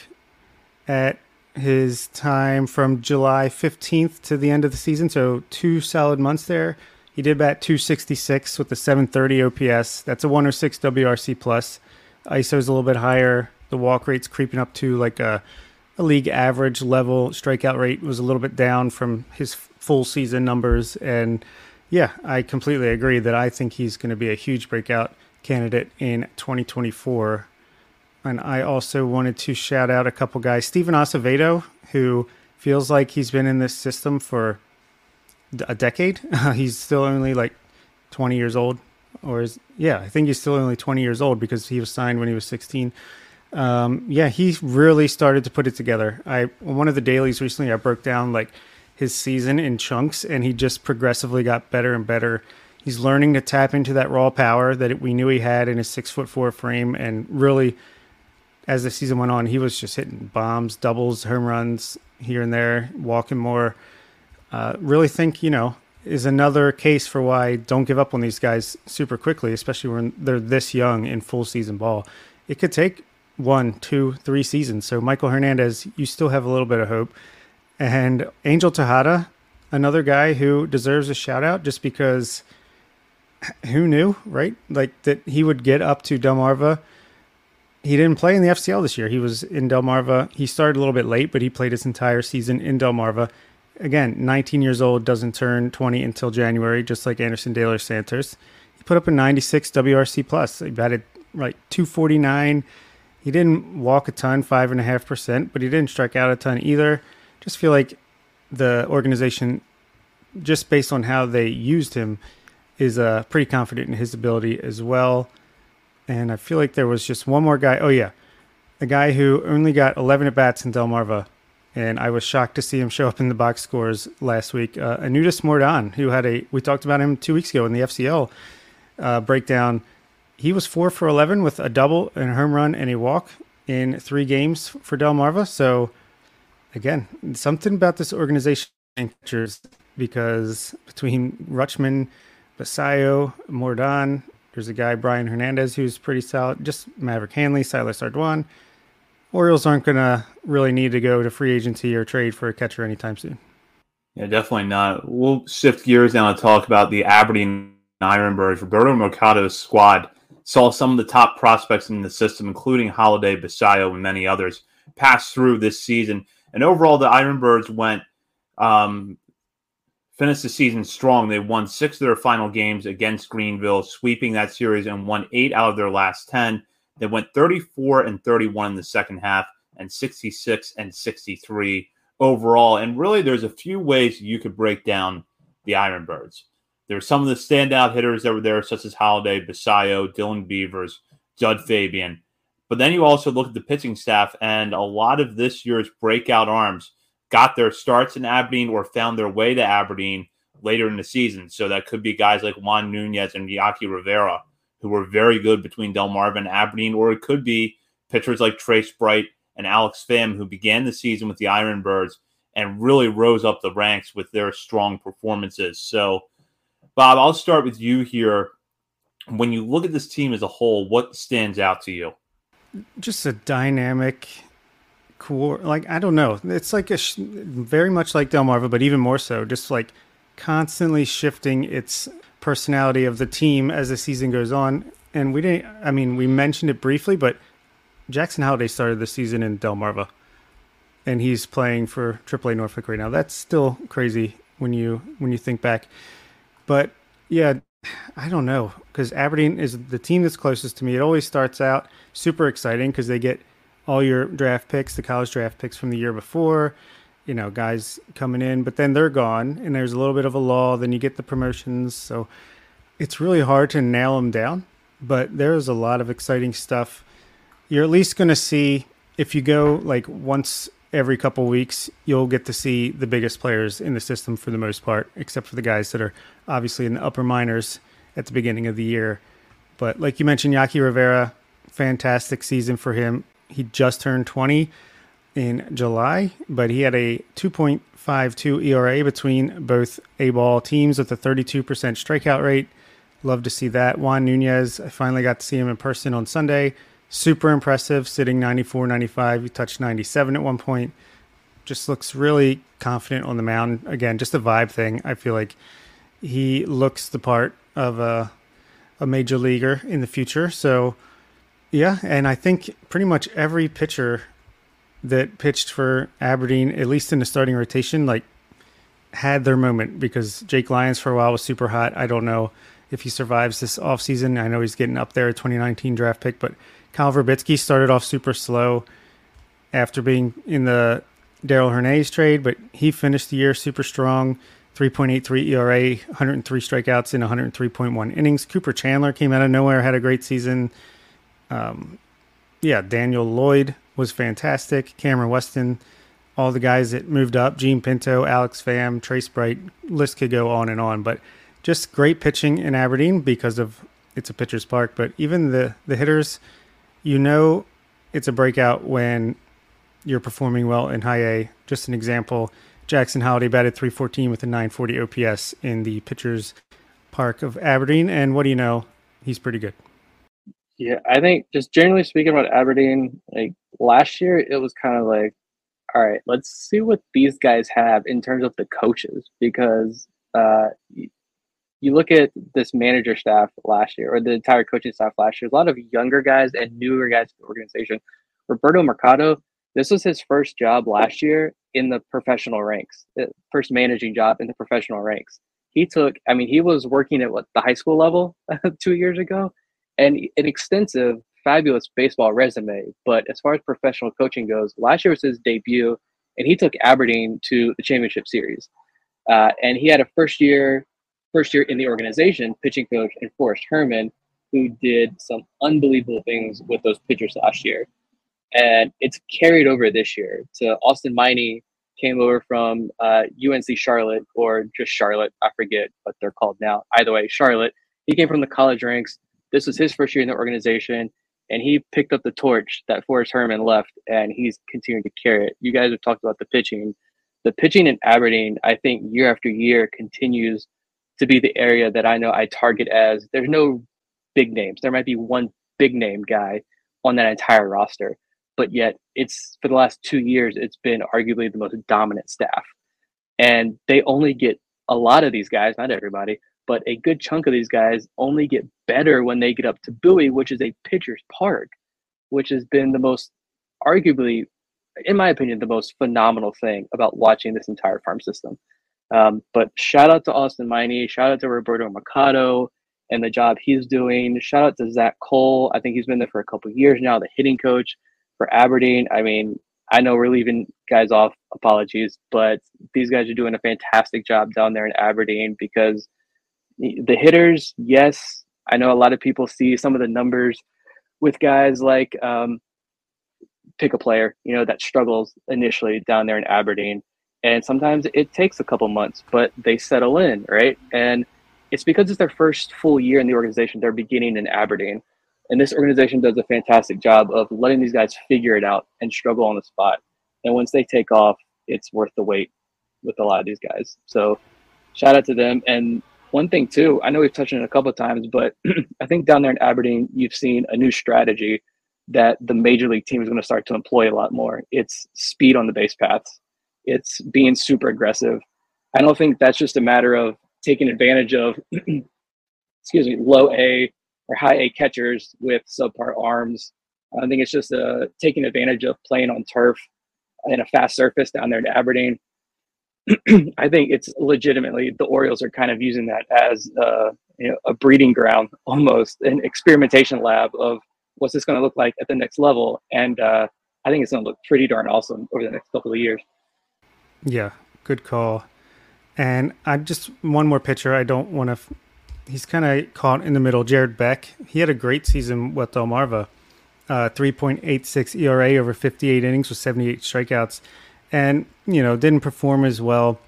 at his time from July 15th to the end of the season, so two solid months there, he did bat 266 with the 730 OPS. That's a 106 WRC plus. ISO is a little bit higher. The walk rate's creeping up to like a, a league average level. Strikeout rate was a little bit down from his full season numbers. And yeah, I completely agree that I think he's going to be a huge breakout candidate in 2024. And I also wanted to shout out a couple guys. Stiven Acevedo, who feels like he's been in this system for a decade. *laughs* he's still only like 20 years old or is yeah, I think he's still only 20 years old because he was signed when he was 16. Um, yeah, he really started to put it together. I one of the dailies recently I broke down like his season in chunks, and he just progressively got better and better. He's learning to tap into that raw power that we knew he had in his six foot four frame, and really, as the season went on, he was just hitting bombs, doubles, home runs here and there, walking more. Uh, really think you know is another case for why don't give up on these guys super quickly, especially when they're this young in full season ball. It could take one, two, three seasons. So Michael Hernandez, you still have a little bit of hope. And Angel Tejada, another guy who deserves a shout out just because who knew, right? Like that he would get up to Delmarva. He didn't play in the FCL this year. He was in Delmarva. He started a little bit late, but he played his entire season in Delmarva again, 19 years old, doesn't turn 20 until January, just like Anderson De Los Santos. He put up a 96 WRC plus. He batted like 249. He didn't walk a ton, five and a half percent, but he didn't strike out a ton either. Just feel like the organization, just based on how they used him, is uh, pretty confident in his ability as well. And I feel like there was just one more guy. Oh yeah, The guy who only got 11 at bats in Delmarva and I was shocked to see him show up in the box scores last week. Uh, Mordan, who had a we talked about him two weeks ago in the FCL uh, breakdown. He was four for eleven with a double and a home run and a walk in three games for Delmarva. So again, something about this organization because between Rutschman, Basallo, Mordan, there's a guy Brian Hernandez who's pretty solid. Just Maverick Handley, Silas Ardoin. Orioles aren't going to really need to go to free agency or trade for a catcher anytime soon. Yeah, definitely not. We'll shift gears now to talk about the Aberdeen Ironbirds. Roberto Mercado's squad saw some of the top prospects in the system, including Holliday, Basallo, and many others, pass through this season. And overall, the Ironbirds went um, finished the season strong. They won six of their final games against Greenville, sweeping that series and won eight out of their last 10. They went 34 and 31 in the second half and 66 and 63 overall. And really, there's a few ways you could break down the Ironbirds. There's some of the standout hitters that were there, such as Holliday, Basallo, Dylan Beavers, Jud Fabian. But then you also look at the pitching staff, and a lot of this year's breakout arms got their starts in Aberdeen or found their way to Aberdeen later in the season. So that could be guys like Juan Nunez and Yaqui Rivera, who were very good between Delmarva and Aberdeen, or it could be pitchers like Trace Bright and Alex Pham, who began the season with the Ironbirds and really rose up the ranks with their strong performances. So, Bob, I'll start with you here. When you look at this team as a whole, what stands out to you? Just a dynamic cool. Like I don't know. It's like a sh- very much like Delmarva, but even more so. Just like constantly shifting its personality of the team as the season goes on. And we didn't. I mean, we mentioned it briefly, but Jackson Holliday started the season in Delmarva, and he's playing for AAA Norfolk right now. That's still crazy when you when you think back. But yeah, I don't know because Aberdeen is the team that's closest to me. It always starts out super exciting because they get all your draft picks, the college draft picks from the year before, you know, guys coming in, but then they're gone and there's a little bit of a lull. Then you get the promotions. So it's really hard to nail them down, but there's a lot of exciting stuff. You're at least going to see if you go like once every couple weeks, you'll get to see the biggest players in the system for the most part, except for the guys that are obviously in the upper minors at the beginning of the year. But like you mentioned, Yaqui Rivera, fantastic season for him he just turned 20 in July, but he had a 2.52 ERA between both A ball teams with a 32% strikeout rate. Love to see that. Juan Nunez, I finally got to see him in person on Sunday. Super impressive, sitting 94 95. He touched 97 at one point. Just looks really confident on the mound. Again, just a vibe thing. I feel like he looks the part of a, a major leaguer in the future. So, yeah, and I think pretty much every pitcher that pitched for Aberdeen, at least in the starting rotation, like had their moment because Jake Lyons for a while was super hot. I don't know if he survives this offseason. I know he's getting up there, 2019 draft pick, but Kyle Virbitsky started off super slow after being in the Darell Hernaiz trade, but he finished the year super strong. 3.83 ERA, 103 strikeouts in 103.1 innings. Cooper Chandler came out of nowhere, had a great season. Um, yeah, Daniel Lloyd was fantastic. Cameron Weston, all the guys that moved up, Jean Pinto, Alex Pham, Trace Bright, list could go on and on. But just great pitching in Aberdeen because of it's a pitcher's park. But even the the hitters, you know, it's a breakout when you're performing well in high A. Just an example, Jackson Holliday batted 314 with a 940 OPS in the pitcher's park of Aberdeen, and what do you know? He's pretty good. Yeah, I think just generally speaking about Aberdeen, like last year, it was kind of like, all right, let's see what these guys have in terms of the coaches because uh, you look at this manager staff last year or the entire coaching staff last year, a lot of younger guys and newer guys to the organization. Roberto Mercado, this was his first job last year in the professional ranks, uh, first managing job in the professional ranks. He took, I mean, he was working at what the high school level *laughs* two years ago and an extensive, fabulous baseball resume. But as far as professional coaching goes, last year was his debut, and he took Aberdeen to the championship series. Uh, and he had a first year, first year in the organization, pitching coach and Forrest Herman, who did some unbelievable things with those pitchers last year. And it's carried over this year to Austin Miney came over from uh, UNC Charlotte or just Charlotte. I forget what they're called now. Either way, Charlotte. He came from the college ranks, this was his first year in the organization, and he picked up the torch that Forrest Herman left, and he's continuing to carry it. You guys have talked about the pitching. The pitching in Aberdeen, I think, year after year continues to be the area that I know I target as there's no big names. There might be one big name guy on that entire roster, but yet it's for the last two years, it's been arguably the most dominant staff. And they only get a lot of these guys, not everybody, but a good chunk of these guys only get better when they get up to Bowie, which is a pitcher's park, which has been the most, arguably, in my opinion, the most phenomenal thing about watching this entire farm system. Um, but shout out to Austin Miney, shout out to Roberto Mercado and the job he's doing. Shout out to Zach Cole. I think he's been there for a couple years now, the hitting coach for Aberdeen. I mean, I know we're leaving guys off, apologies, but these guys are doing a fantastic job down there in Aberdeen because the hitters, yes, I know a lot of people see some of the numbers with guys like um, pick a player, you know, that struggles initially down there in Aberdeen and sometimes it takes a couple months but they settle in right? And it's because it's their first full year in the organization they're beginning in aberdeen. And this organization does a fantastic job of letting these guys figure it out and struggle on the spot. And once they take off it's worth the wait with a lot of these guys. So shout out to them. And one thing too i know we've touched on it a couple of times but *clears throat* i think down there in aberdeen you've seen a new strategy that the major league team is going to start to employ a lot more. It's speed on the base paths it's being super aggressive. I don't think that's just a matter of taking advantage of, *clears throat* excuse me, low A or high A catchers with subpar arms. I think it's just uh, taking advantage of playing on turf and a fast surface down there in Aberdeen. *clears throat* I think it's legitimately the Orioles are kind of using that as uh, you know, a breeding ground, *laughs* almost an experimentation lab of what's this going to look like at the next level. And uh, I think it's going to look pretty darn awesome over the next couple of years. Yeah, good call. And I just one more pitcher. I don't want to. F- he's kind of caught in the middle. Jared Beck. He had a great season with Delmarva. Uh, 3.86 ERA over 58 innings with 78 strikeouts, and you know didn't perform as well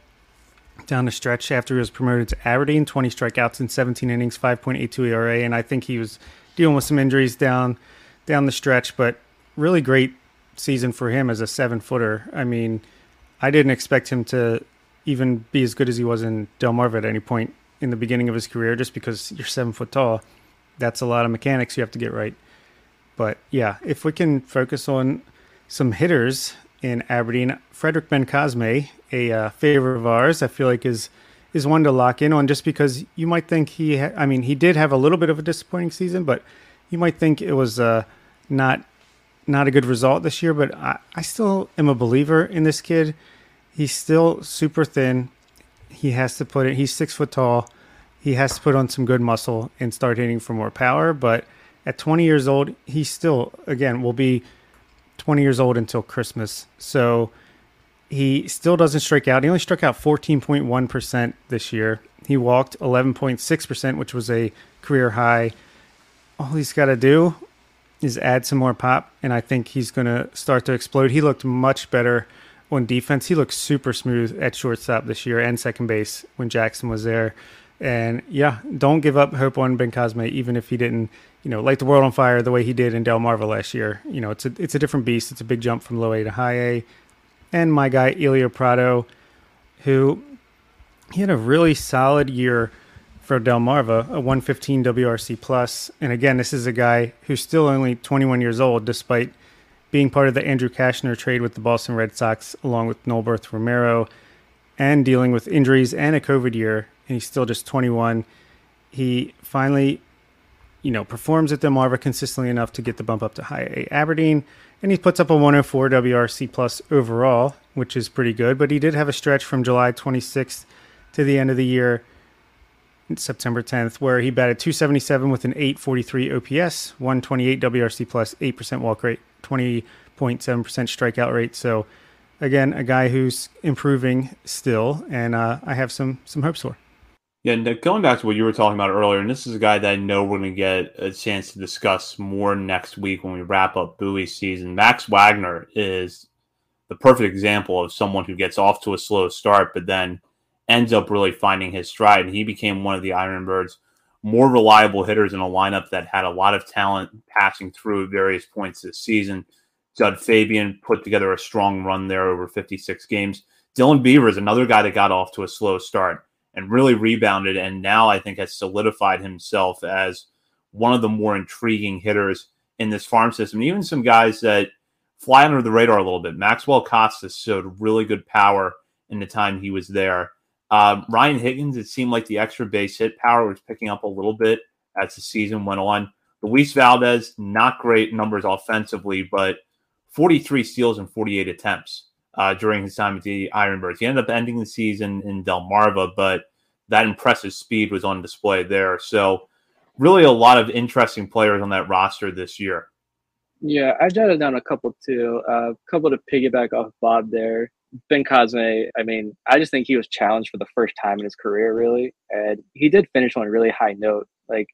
down the stretch after he was promoted to Aberdeen. 20 strikeouts in 17 innings, 5.82 ERA, and I think he was dealing with some injuries down down the stretch. But really great season for him as a seven footer. I mean I didn't expect him to even be as good as he was in Del Delmarva at any point in the beginning of his career, just because you're seven foot tall. That's a lot of mechanics you have to get right. But yeah, if we can focus on some hitters in Aberdeen, Frederick Bencosme, a uh, favorite of ours, I feel like is is one to lock in on, just because you might think he. Ha- I mean, he did have a little bit of a disappointing season, but you might think it was uh, not not a good result this year, but I, I still am a believer in this kid. He's still super thin. He has to put it, he's six foot tall. He has to put on some good muscle and start hitting for more power. But at 20 years old, he still, again, will be 20 years old until Christmas. So he still doesn't strike out. He only struck out 14.1% this year. He walked 11.6%, which was a career high. All he's got to do is add some more pop, and I think he's going to start to explode. He looked much better on defense. He looked super smooth at shortstop this year and second base when Jackson was there. And yeah, don't give up hope on Bencosme, even if he didn't, you know, light the world on fire the way he did in Delmarva last year. You know, it's a it's a different beast. It's a big jump from low A to high A. And my guy Elio Prado, who he had a really solid year for Delmarva, a 115 WRC plus. And again, this is a guy who's still only 21 years old, despite being part of the Andrew Cashner trade with the Boston Red Sox, along with Noelberth Romero, and dealing with injuries and a COVID year. And he's still just 21. He finally, you know, performs at Delmarva consistently enough to get the bump up to high A Aberdeen. And he puts up a 104 WRC plus overall, which is pretty good. But he did have a stretch from July 26th to the end of the year September 10th, where he batted 277 with an 843 OPS, 128 WRC plus, 8% walk rate, 20.7% strikeout rate. So, again, a guy who's improving still, and uh, I have some some hopes for. Yeah, going back to what you were talking about earlier, and this is a guy that I know we're going to get a chance to discuss more next week when we wrap up Bowie season. Max Wagner is the perfect example of someone who gets off to a slow start, but then ends up really finding his stride. And he became one of the Ironbirds' more reliable hitters in a lineup that had a lot of talent passing through at various points this season. Jud Fabian put together a strong run there over 56 games. Dylan Beaver is another guy that got off to a slow start and really rebounded, and now I think has solidified himself as one of the more intriguing hitters in this farm system. Even some guys that fly under the radar a little bit. Maxwell Costes showed really good power in the time he was there. Um, Ryan Higgins, it seemed like the extra base hit power was picking up a little bit as the season went on. Luis Valdez, not great numbers offensively, but 43 steals and 48 attempts uh, during his time at the Ironbirds. He ended up ending the season in Delmarva, but that impressive speed was on display there. So, really, a lot of interesting players on that roster this year. Yeah, I jotted down a couple too. A uh, couple to piggyback off Bob there. Bencosme, I mean, I just think he was challenged for the first time in his career, really. And he did finish on a really high note. Like,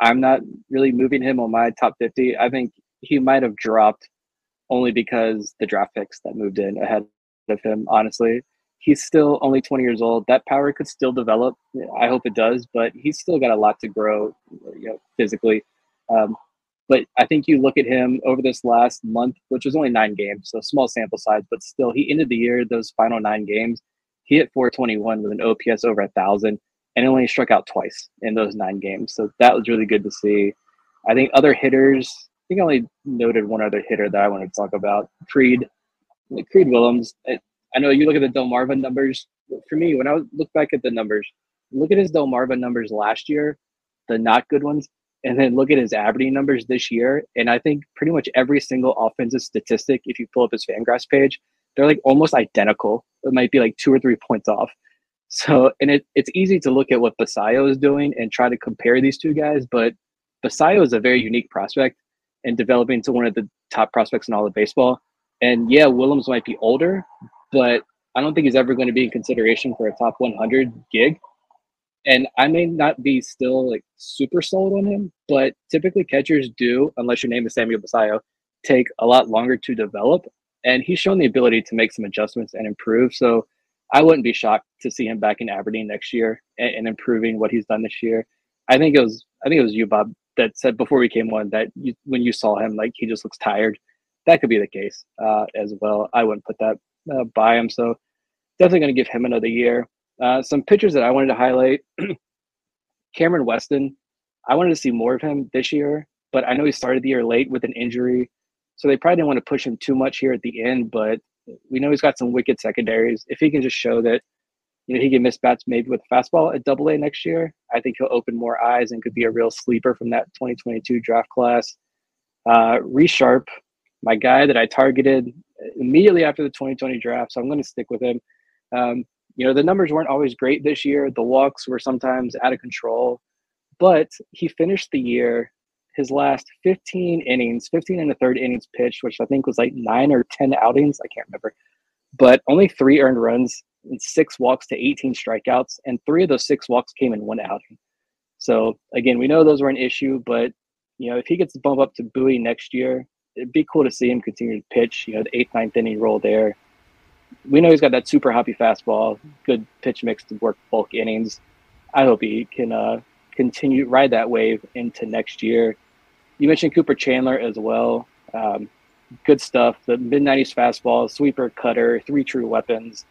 I'm not really moving him on my top 50. I think he might have dropped only because the draft picks that moved in ahead of him, honestly. He's still only 20 years old. That power could still develop. I hope it does, but he's still got a lot to grow, you know, physically. Um, but I think you look at him over this last month, which was only nine games, so small sample size, but still, he ended the year, those final nine games, he hit 421 with an OPS over a thousand and only struck out twice in those nine games. So that was really good to see. I think other hitters, I think I only noted one other hitter that I want to talk about Creed. Creed Willems. I know you look at the Delmarva numbers. For me, when I look back at the numbers, look at his Delmarva numbers last year, the not good ones and then look at his Aberdeen numbers this year. And I think pretty much every single offensive statistic, if you pull up his Fangraphs page, they're like almost identical. It might be like two or three points off. So, and it, it's easy to look at what Basallo is doing and try to compare these two guys, but Basallo is a very unique prospect and developing to one of the top prospects in all of baseball. And yeah, Willems might be older, but I don't think he's ever going to be in consideration for a top 100 gig and I may not be still like super sold on him, but typically catchers do, unless your name is Samuel Basallo, take a lot longer to develop. And he's shown the ability to make some adjustments and improve. So I wouldn't be shocked to see him back in Aberdeen next year and, and improving what he's done this year. I think it was I think it was you, Bob, that said before we came on that you, when you saw him, like he just looks tired. That could be the case uh, as well. I wouldn't put that uh, by him. So definitely going to give him another year. Uh, some pitchers that I wanted to highlight *clears throat* Cameron Weston. I wanted to see more of him this year, but I know he started the year late with an injury. So they probably didn't want to push him too much here at the end, but we know he's got some wicked secondaries. If he can just show that, you know, he can miss bats maybe with fastball at double A next year, I think he'll open more eyes and could be a real sleeper from that 2022 draft class. Uh, Sharp, my guy that I targeted immediately after the 2020 draft, so I'm going to stick with him. Um, you know, the numbers weren't always great this year. The walks were sometimes out of control, but he finished the year his last 15 innings, 15 and a third innings pitched, which I think was like nine or 10 outings. I can't remember, but only three earned runs and six walks to 18 strikeouts. And three of those six walks came in one outing. So again, we know those were an issue, but you know, if he gets to bump up to Bowie next year, it'd be cool to see him continue to pitch, you know, the eighth, ninth inning role there we know he's got that super hoppy fastball, good pitch mix to work bulk innings. I hope he can uh, continue ride that wave into next year. You mentioned Cooper Chandler as well. Um, good stuff. The mid 90s fastball, sweeper, cutter, three true weapons.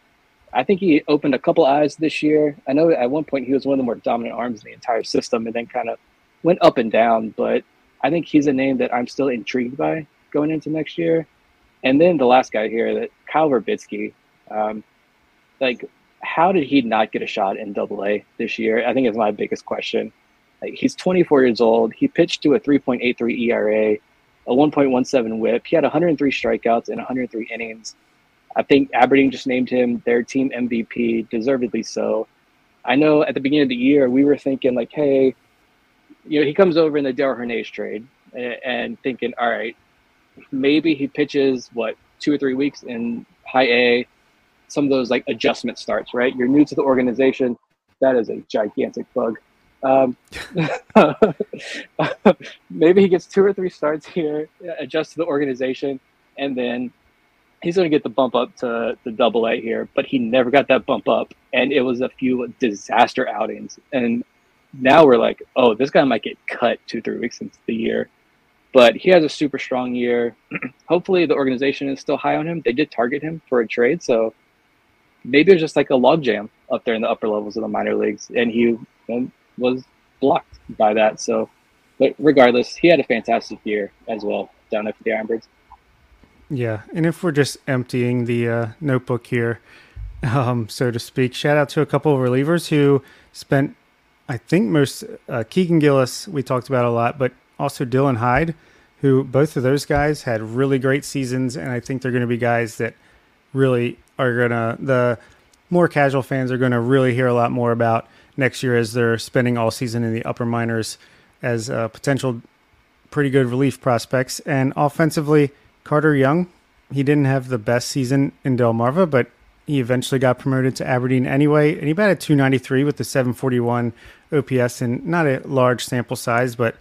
I think he opened a couple eyes this year. I know at one point he was one of the more dominant arms in the entire system and then kind of went up and down, but I think he's a name that I'm still intrigued by going into next year. And then the last guy here, that Kyle Virbitsky, um, like how did he not get a shot in Double A this year? I think is my biggest question. Like, he's 24 years old. He pitched to a 3.83 ERA, a 1.17 WHIP. He had 103 strikeouts in 103 innings. I think Aberdeen just named him their team MVP, deservedly so. I know at the beginning of the year we were thinking like, hey, you know, he comes over in the Darell Hernaiz trade and, and thinking, all right, maybe he pitches what two or three weeks in high A. Some of those like adjustment starts, right? You're new to the organization. That is a gigantic bug. Um, *laughs* maybe he gets two or three starts here, adjust to the organization, and then he's going to get the bump up to the double A here. But he never got that bump up, and it was a few disaster outings. And now we're like, oh, this guy might get cut two, three weeks into the year. But he has a super strong year. *clears throat* Hopefully, the organization is still high on him. They did target him for a trade, so maybe it's just like a logjam up there in the upper levels of the minor leagues, and he was blocked by that. So, but regardless, he had a fantastic year as well down at the Ironbirds. Yeah, and if we're just emptying the uh, notebook here, *laughs* um, so to speak. Shout out to a couple of relievers who spent, I think, most uh, Keegan Gillis we talked about a lot, but also Dylan Heid, who both of those guys had really great seasons, and I think they're going to be guys that really are going to the more casual fans are going to really hear a lot more about next year as they're spending all season in the upper minors as uh, potential pretty good relief prospects. And offensively, Carter Young, he didn't have the best season in Delmarva, but he eventually got promoted to Aberdeen anyway. And he batted 293 with the 741 OPS and not a large sample size, but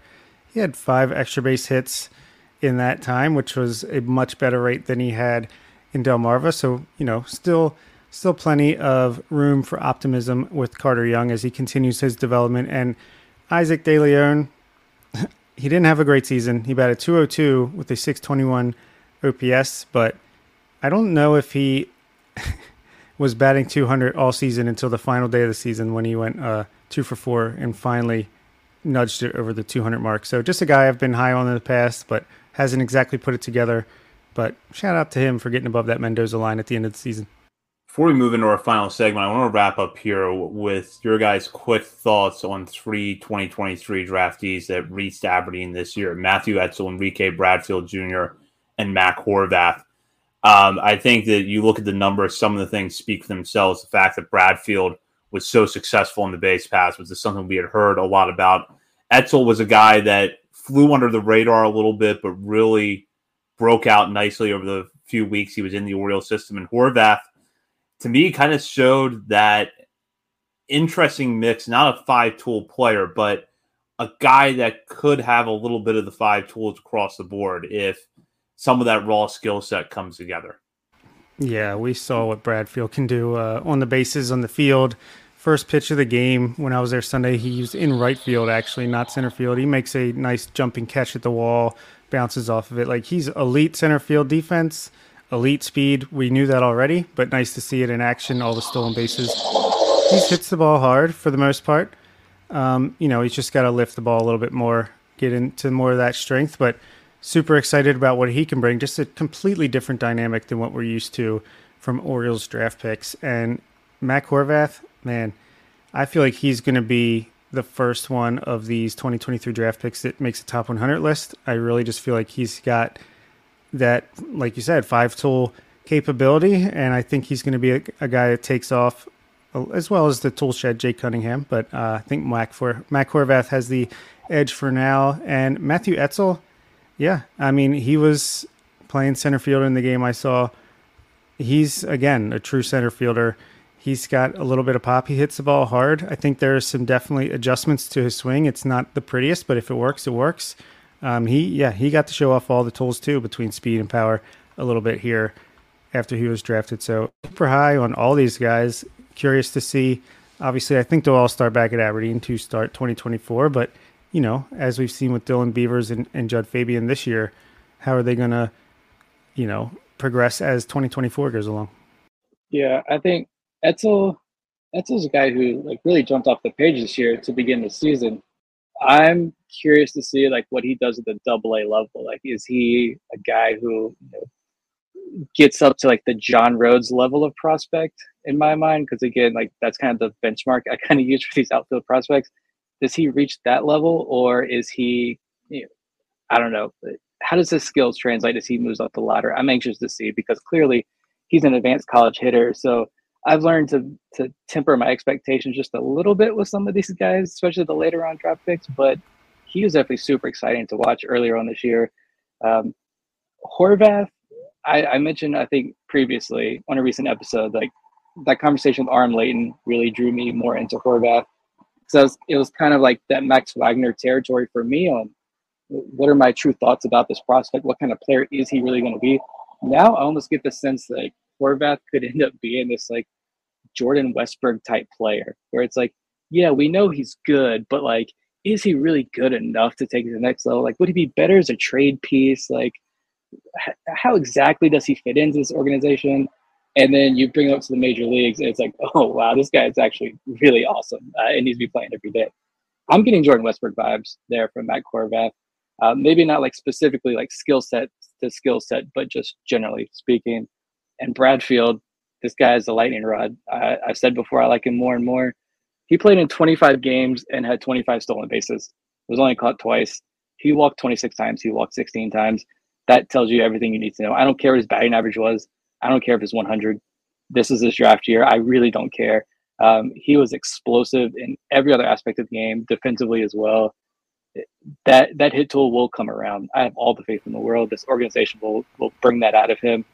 he had five extra base hits in that time, which was a much better rate than he had in Delmarva. So, you know, still still plenty of room for optimism with Carter Young as he continues his development. And Isaac De Leon, *laughs* he didn't have a great season. He batted 202 with a 621 OPS, but I don't know if he *laughs* was batting 200 all season until the final day of the season when he went uh, two for four and finally nudged it over the 200 mark. So just a guy I've been high on in the past, but hasn't exactly put it together. But shout out to him for getting above that Mendoza line at the end of the season. Before we move into our final segment, I want to wrap up here with your guys' quick thoughts on three 2023 draftees that reached Aberdeen this year Matthew Etzel, Enrique Bradfield Jr., and Mac Horvath. Um, I think that you look at the numbers, some of the things speak for themselves. The fact that Bradfield was so successful in the base pass was just something we had heard a lot about. Etzel was a guy that flew under the radar a little bit, but really broke out nicely over the few weeks he was in the Orioles system. And Horvath to me kind of showed that interesting mix, not a five tool player, but a guy that could have a little bit of the five tools across the board if some of that raw skill set comes together. Yeah, we saw what Bradfield can do uh, on the bases on the field. First pitch of the game when I was there Sunday, he used in right field actually, not center field. He makes a nice jumping catch at the wall, bounces off of it. Like he's elite center field defense elite speed. We knew that already, but nice to see it in action. All the stolen bases. He hits the ball hard for the most part. Um, you know, he's just got to lift the ball a little bit more, get into more of that strength. But super excited about what he can bring. Just a completely different dynamic than what we're used to from Orioles draft picks. And Mac Horvath, man, I feel like he's going to be the first one of these 2023 draft picks that makes a top 100 list. I really just feel like he's got that, like you said, five tool capability, and I think he's going to be a, a, guy that takes off uh, as well as the tool shed Jake Cunningham. But uh, I think Mac for Mac Horvath has the edge for now, and Matthew Etzel, yeah, I mean he was playing center field in the game I saw. He's again a true center fielder. He's got a little bit of pop. He hits the ball hard. I think there's some definitely adjustments to his swing. It's not the prettiest, but if it works, it works. Um, he yeah he got to show off all the tools too between speed and power a little bit here after he was drafted. So super high on all these guys. Curious to see. Obviously, I think they'll all start back at Aberdeen to start 2024. But you know, as we've seen with Dylan Beavers and, and Jud Fabian this year, how are they going to, you know, progress as 2024 goes along? Yeah, I think Etzel Etzel's a guy who like really jumped off the page this year to begin the season. I'm curious to see like what he does at the double A level. Like, is he a guy who you know, gets up to like the John Rhodes level of prospect in my mind? Because again, like that's kind of the benchmark I kind of use for these outfield prospects. Does he reach that level, or is he? You know, I don't know. How does his skills translate as he moves up the ladder? I'm anxious to see because clearly he's an advanced college hitter. So I've learned to to temper my expectations just a little bit with some of these guys, especially the later on draft picks. But he was definitely super exciting to watch earlier on this year. Um, Horvath, I, I, mentioned I think previously on a recent episode, like that conversation with Arm Layton really drew me more into Horvath. So it was, it was kind of like that Max Wagner territory for me on what are my true thoughts about this prospect? What kind of player is he really going to be? Now I almost get the sense that Horvath could end up being this like Jordan Westburg type player, where it's like, yeah, we know he's good, but like, is he really good enough to take it to the next level? Like, would he be better as a trade piece? Like, h- how exactly does he fit into this organization? And then you bring him up to the major leagues, and it's like, oh wow, this guy is actually really awesome, uh, and needs to be playing every day. I'm getting Jordan Westburg vibes there from Mac Horvath. Uh, maybe not like specifically like skill set to skill set, but just generally speaking and Bradfield, this guy is a lightning rod. I, I said before I like him more and more. He played in 25 games and had 25 stolen bases. Was only caught twice. He walked 26 times. He walked 16 times. That tells you everything you need to know. I don't care what his batting average was. I don't care if it's 100. This is his draft year. I really don't care. Um, he was explosive in every other aspect of the game, defensively as well. That that hit tool will come around. I have all the faith in the world. This organization will will bring that out of him.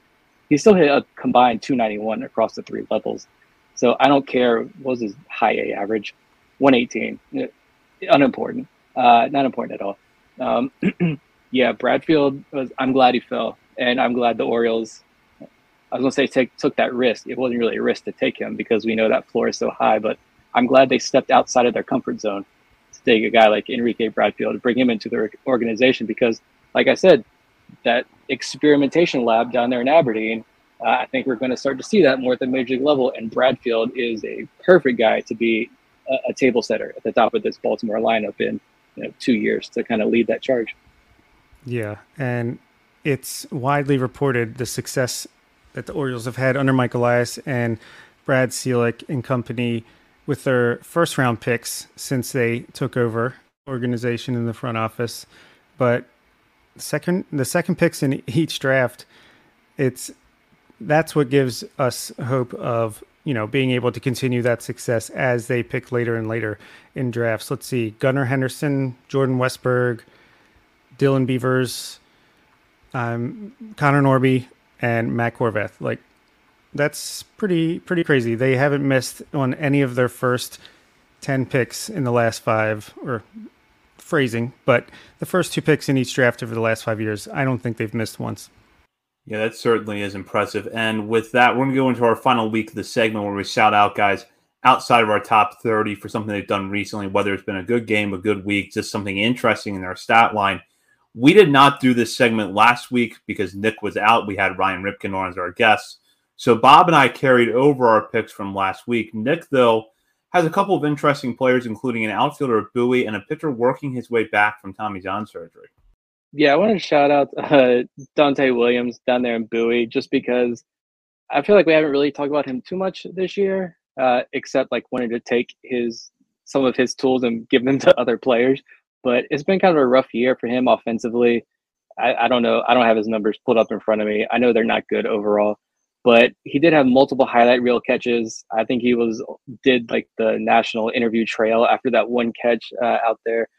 He still hit a combined 291 across the three levels. So I don't care what was his high A average, 118, unimportant, uh, not important at all. Um, *clears throat* yeah, Bradfield was. I'm glad he fell, and I'm glad the Orioles I was gonna say take, took that risk. It wasn't really a risk to take him because we know that floor is so high. But I'm glad they stepped outside of their comfort zone to take a guy like Enrique Bradfield to bring him into their organization because, like I said, that experimentation lab down there in Aberdeen, uh, I think we're going to start to see that more at the major league level. And Bradfield is a perfect guy to be a, a table setter at the top of this Baltimore lineup in you know, two years to kind of lead that charge. Yeah, and it's widely reported the success that the Orioles have had under Mike Elias and Brad Ciolek and company with their first round picks since they took over organization in the front office. But second, the second picks in each draft, it's that's what gives us hope of you know being able to continue that success as they pick later and later in drafts. Let's see: Gunnar Henderson, Jordan Westburg, Dylan Beavers, um, Connor Norby, and Mac Horvath. Like that's pretty pretty crazy. They haven't missed on any of their first ten picks in the last five, or phrasing, but the first two picks in each draft over the last five years, I don't think they've missed once. Yeah, that certainly is impressive. And with that, we're going to go into our final week of the segment where we shout out guys outside of our top 30 for something they've done recently, whether it's been a good game, a good week, just something interesting in their stat line. We did not do this segment last week because Nick was out. We had Ryan Ripken on as our guest. So Bob and I carried over our picks from last week. Nick, though, has a couple of interesting players, including an outfielder of Bowie and a pitcher working his way back from Tommy John surgery. Yeah, I want to shout out uh, Dante Williams down there in Bowie just because I feel like we haven't really talked about him too much this year, uh, except like wanting to take his some of his tools and give them to other players but it's been kind of a rough year for him offensively. I, I, don't know. I don't have his numbers pulled up in front of me. I know they're not good overall, but he did have multiple highlight reel catches. I think he was did like the national interview trail after that one catch uh, out there.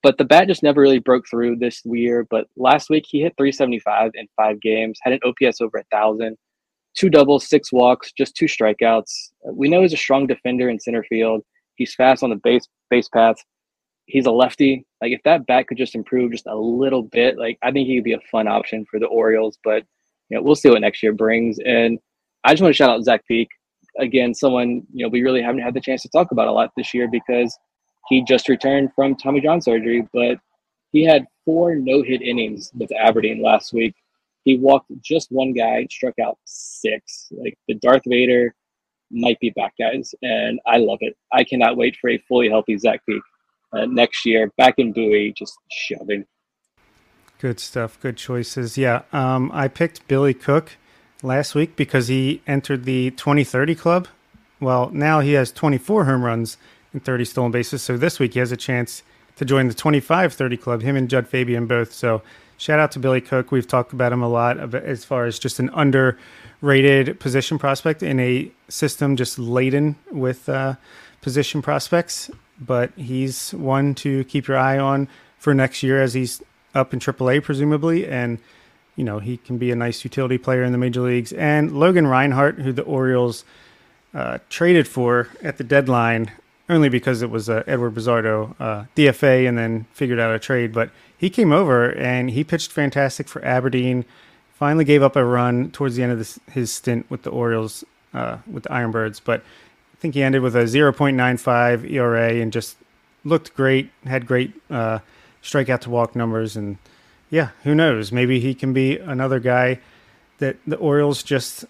But the bat just never really broke through this year. But last week he hit 375 in five games, had an OPS over a thousand, two doubles, six walks, just two strikeouts. We know he's a strong defender in center field. He's fast on the base base paths he's a lefty. Like if that bat could just improve just a little bit, like I think he'd be a fun option for the Orioles. But you know, we'll see what next year brings. And I just want to shout out Zach Peek again, someone you know we really haven't had the chance to talk about a lot this year because he just returned from Tommy John surgery, but he had four no hit innings with Aberdeen last week. He walked just one guy, struck out six. Like the Darth Vader might be back, guys, and I love it. I cannot wait for a fully healthy Zach Peek uh, next year. Back in Bowie, just shoving. Good stuff. Good choices. Yeah. Um, I picked Billy Cook last week because he entered the 2030 club. Well, now he has 24 home runs and 30 stolen bases. So this week he has a chance to join the 25 30 club, him and Jud Fabian both. So shout out to Billy Cook. We've talked about him a lot as far as just an underrated position prospect in a system just laden with uh, position prospects but he's one to keep your eye on for next year as he's up in AAA, presumably, and you know he can be a nice utility player in the major leagues. And Logan Rinehart, who the Orioles uh, traded for at the deadline, only because it was uh, Eduard Bazardo uh, DFA, and then figured out a trade. But he came over and he pitched fantastic for Aberdeen. Finally, gave up a run towards the end of this, his stint with the Orioles uh, with the Ironbirds, but I think he ended with a 0.95 ERA and just looked great, had great uh, strikeout to walk numbers. And yeah, who knows? Maybe he can be another guy that the Orioles just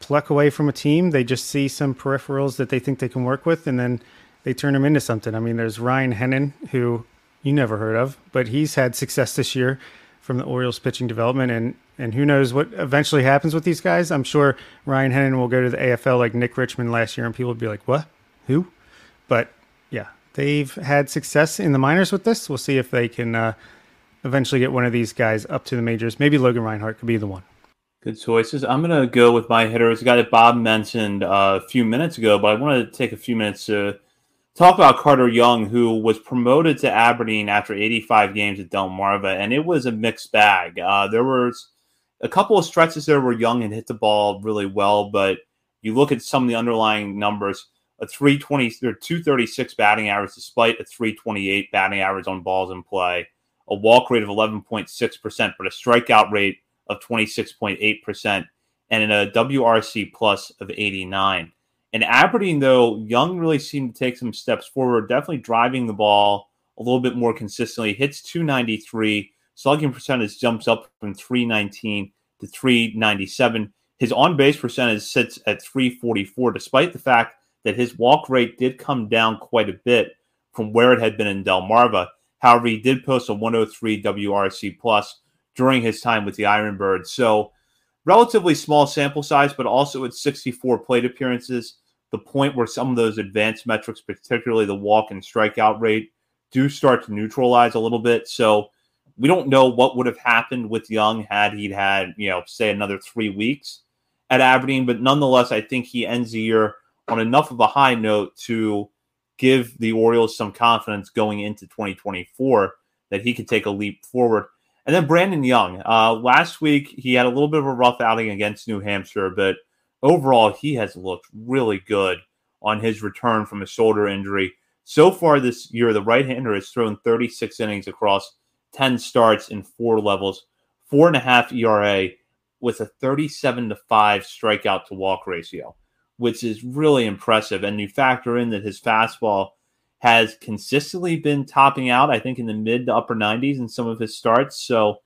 pluck away from a team. They just see some peripherals that they think they can work with, and then they turn him into something. I mean, there's Ryan Hennon, who you never heard of, but he's had success this year from the Orioles pitching development, and and who knows what eventually happens with these guys. I'm sure Ryan Hennon will go to the AFL like Nick Richmond last year, and people will be like, "What? Who?" But they've had success in the minors with this. We'll see if they can uh, eventually get one of these guys up to the majors. Maybe Logan Rinehart could be the one. Good choices. I'm going to go with my hitters. A guy that Bob mentioned uh, a few minutes ago, but I want to take a few minutes to talk about Carter Young, who was promoted to Aberdeen after 85 games at Delmarva, and it was a mixed bag. Uh, there was a couple of stretches there where Young had hit the ball really well, but you look at some of the underlying numbers a 320 or 236 batting average despite a 328 batting average on balls in play, a walk rate of 11.6%, but a strikeout rate of 26.8%, and a WRC plus of 89. In Aberdeen, though, Young really seemed to take some steps forward, definitely driving the ball a little bit more consistently. Hits 293. Slugging percentage jumps up from 319 to 397. His on base percentage sits at 344, despite the fact that his walk rate did come down quite a bit from where it had been in Delmarva. However, he did post a 103 WRC plus during his time with the Ironbirds. So, relatively small sample size, but also at 64 plate appearances, the point where some of those advanced metrics, particularly the walk and strikeout rate, do start to neutralize a little bit. So, we don't know what would have happened with Young had he had, you know, say another three weeks at Aberdeen. But nonetheless, I think he ends the year on enough of a high note to give the Orioles some confidence going into 2024 that he could take a leap forward. And then Brandon Young. Uh, last week, he had a little bit of a rough outing against New Hampshire, but overall, he has looked really good on his return from a shoulder injury. So far this year, the right hander has thrown 36 innings across 10 starts in four levels, four and a half ERA with a 37 to 5 strikeout to walk ratio which is really impressive. And you factor in that his fastball has consistently been topping out, I think, in the mid to upper 90s in some of his starts. So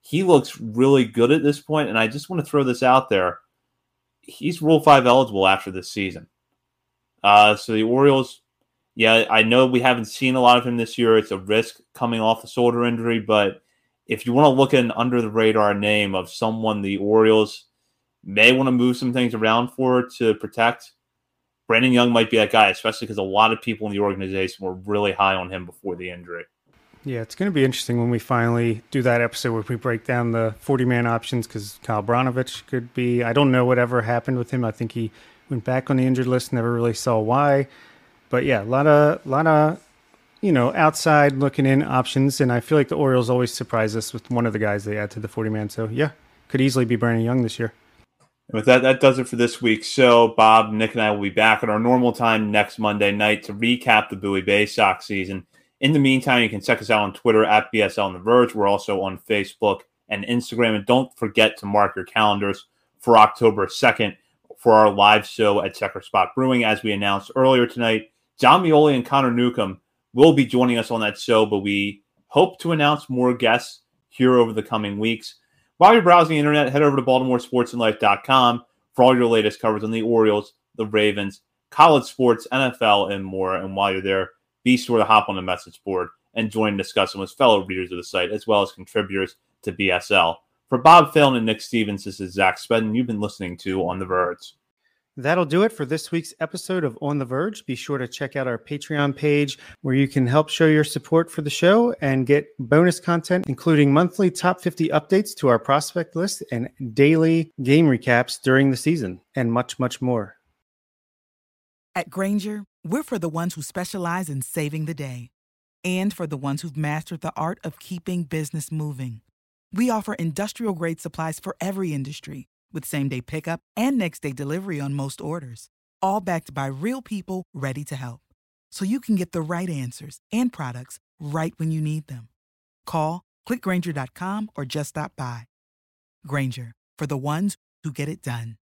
he looks really good at this point. And I just want to throw this out there. He's Rule 5 eligible after this season. Uh, so the Orioles, yeah, I know we haven't seen a lot of him this year. It's a risk coming off the shoulder injury. But if you want to look at an under the radar name of someone the Orioles may want to move some things around for to protect. Brandon Young might be that guy, especially because a lot of people in the organization were really high on him before the injury. Yeah, it's going to be interesting when we finally do that episode where we break down the 40 man options because Kyle Brnovich could be. I don't know whatever happened with him. I think he went back on the injured list, never really saw why. But yeah, a lot of, lot of, you know, outside looking in options. And I feel like the Orioles always surprise us with one of the guys they add to the 40 man. So yeah, could easily be Brandon Young this year. And with that, that does it for this week's show. Bob, Nick, and I will be back at our normal time next Monday night to recap the Bowie Bay Sox season. In the meantime, you can check us out on Twitter at BSL on the Verge. We're also on Facebook and Instagram. And don't forget to mark your calendars for October 2nd for our live show at Checkerspot Brewing. As we announced earlier tonight, Jon Meoli and Connor Newcomb will be joining us on that show, but we hope to announce more guests here over the coming weeks. While you're browsing the internet, head over to BaltimoreSportsAndLife.com for all your latest coverage on the Orioles, the Ravens, college sports, NFL, and more. And while you're there, be sure to hop on the message board and join in discussion with fellow readers of the site, as well as contributors to BSL. For Bob Phelan and Nick Stevens, this is Zach Spedden. You've been listening to On the Verge. That'll do it for this week's episode of On the Verge. Be sure to check out our Patreon page where you can help show your support for the show and get bonus content, including monthly top 50 updates to our prospect list and daily game recaps during the season, and much, much more. At Grainger, we're for the ones who specialize in saving the day and for the ones who've mastered the art of keeping business moving. We offer industrial grade supplies for every industry with same day pickup and next day delivery on most orders, all backed by real people ready to help. So you can get the right answers and products right when you need them. Call, clickgrainger.com, or just stop by. Grainger, for the ones who get it done.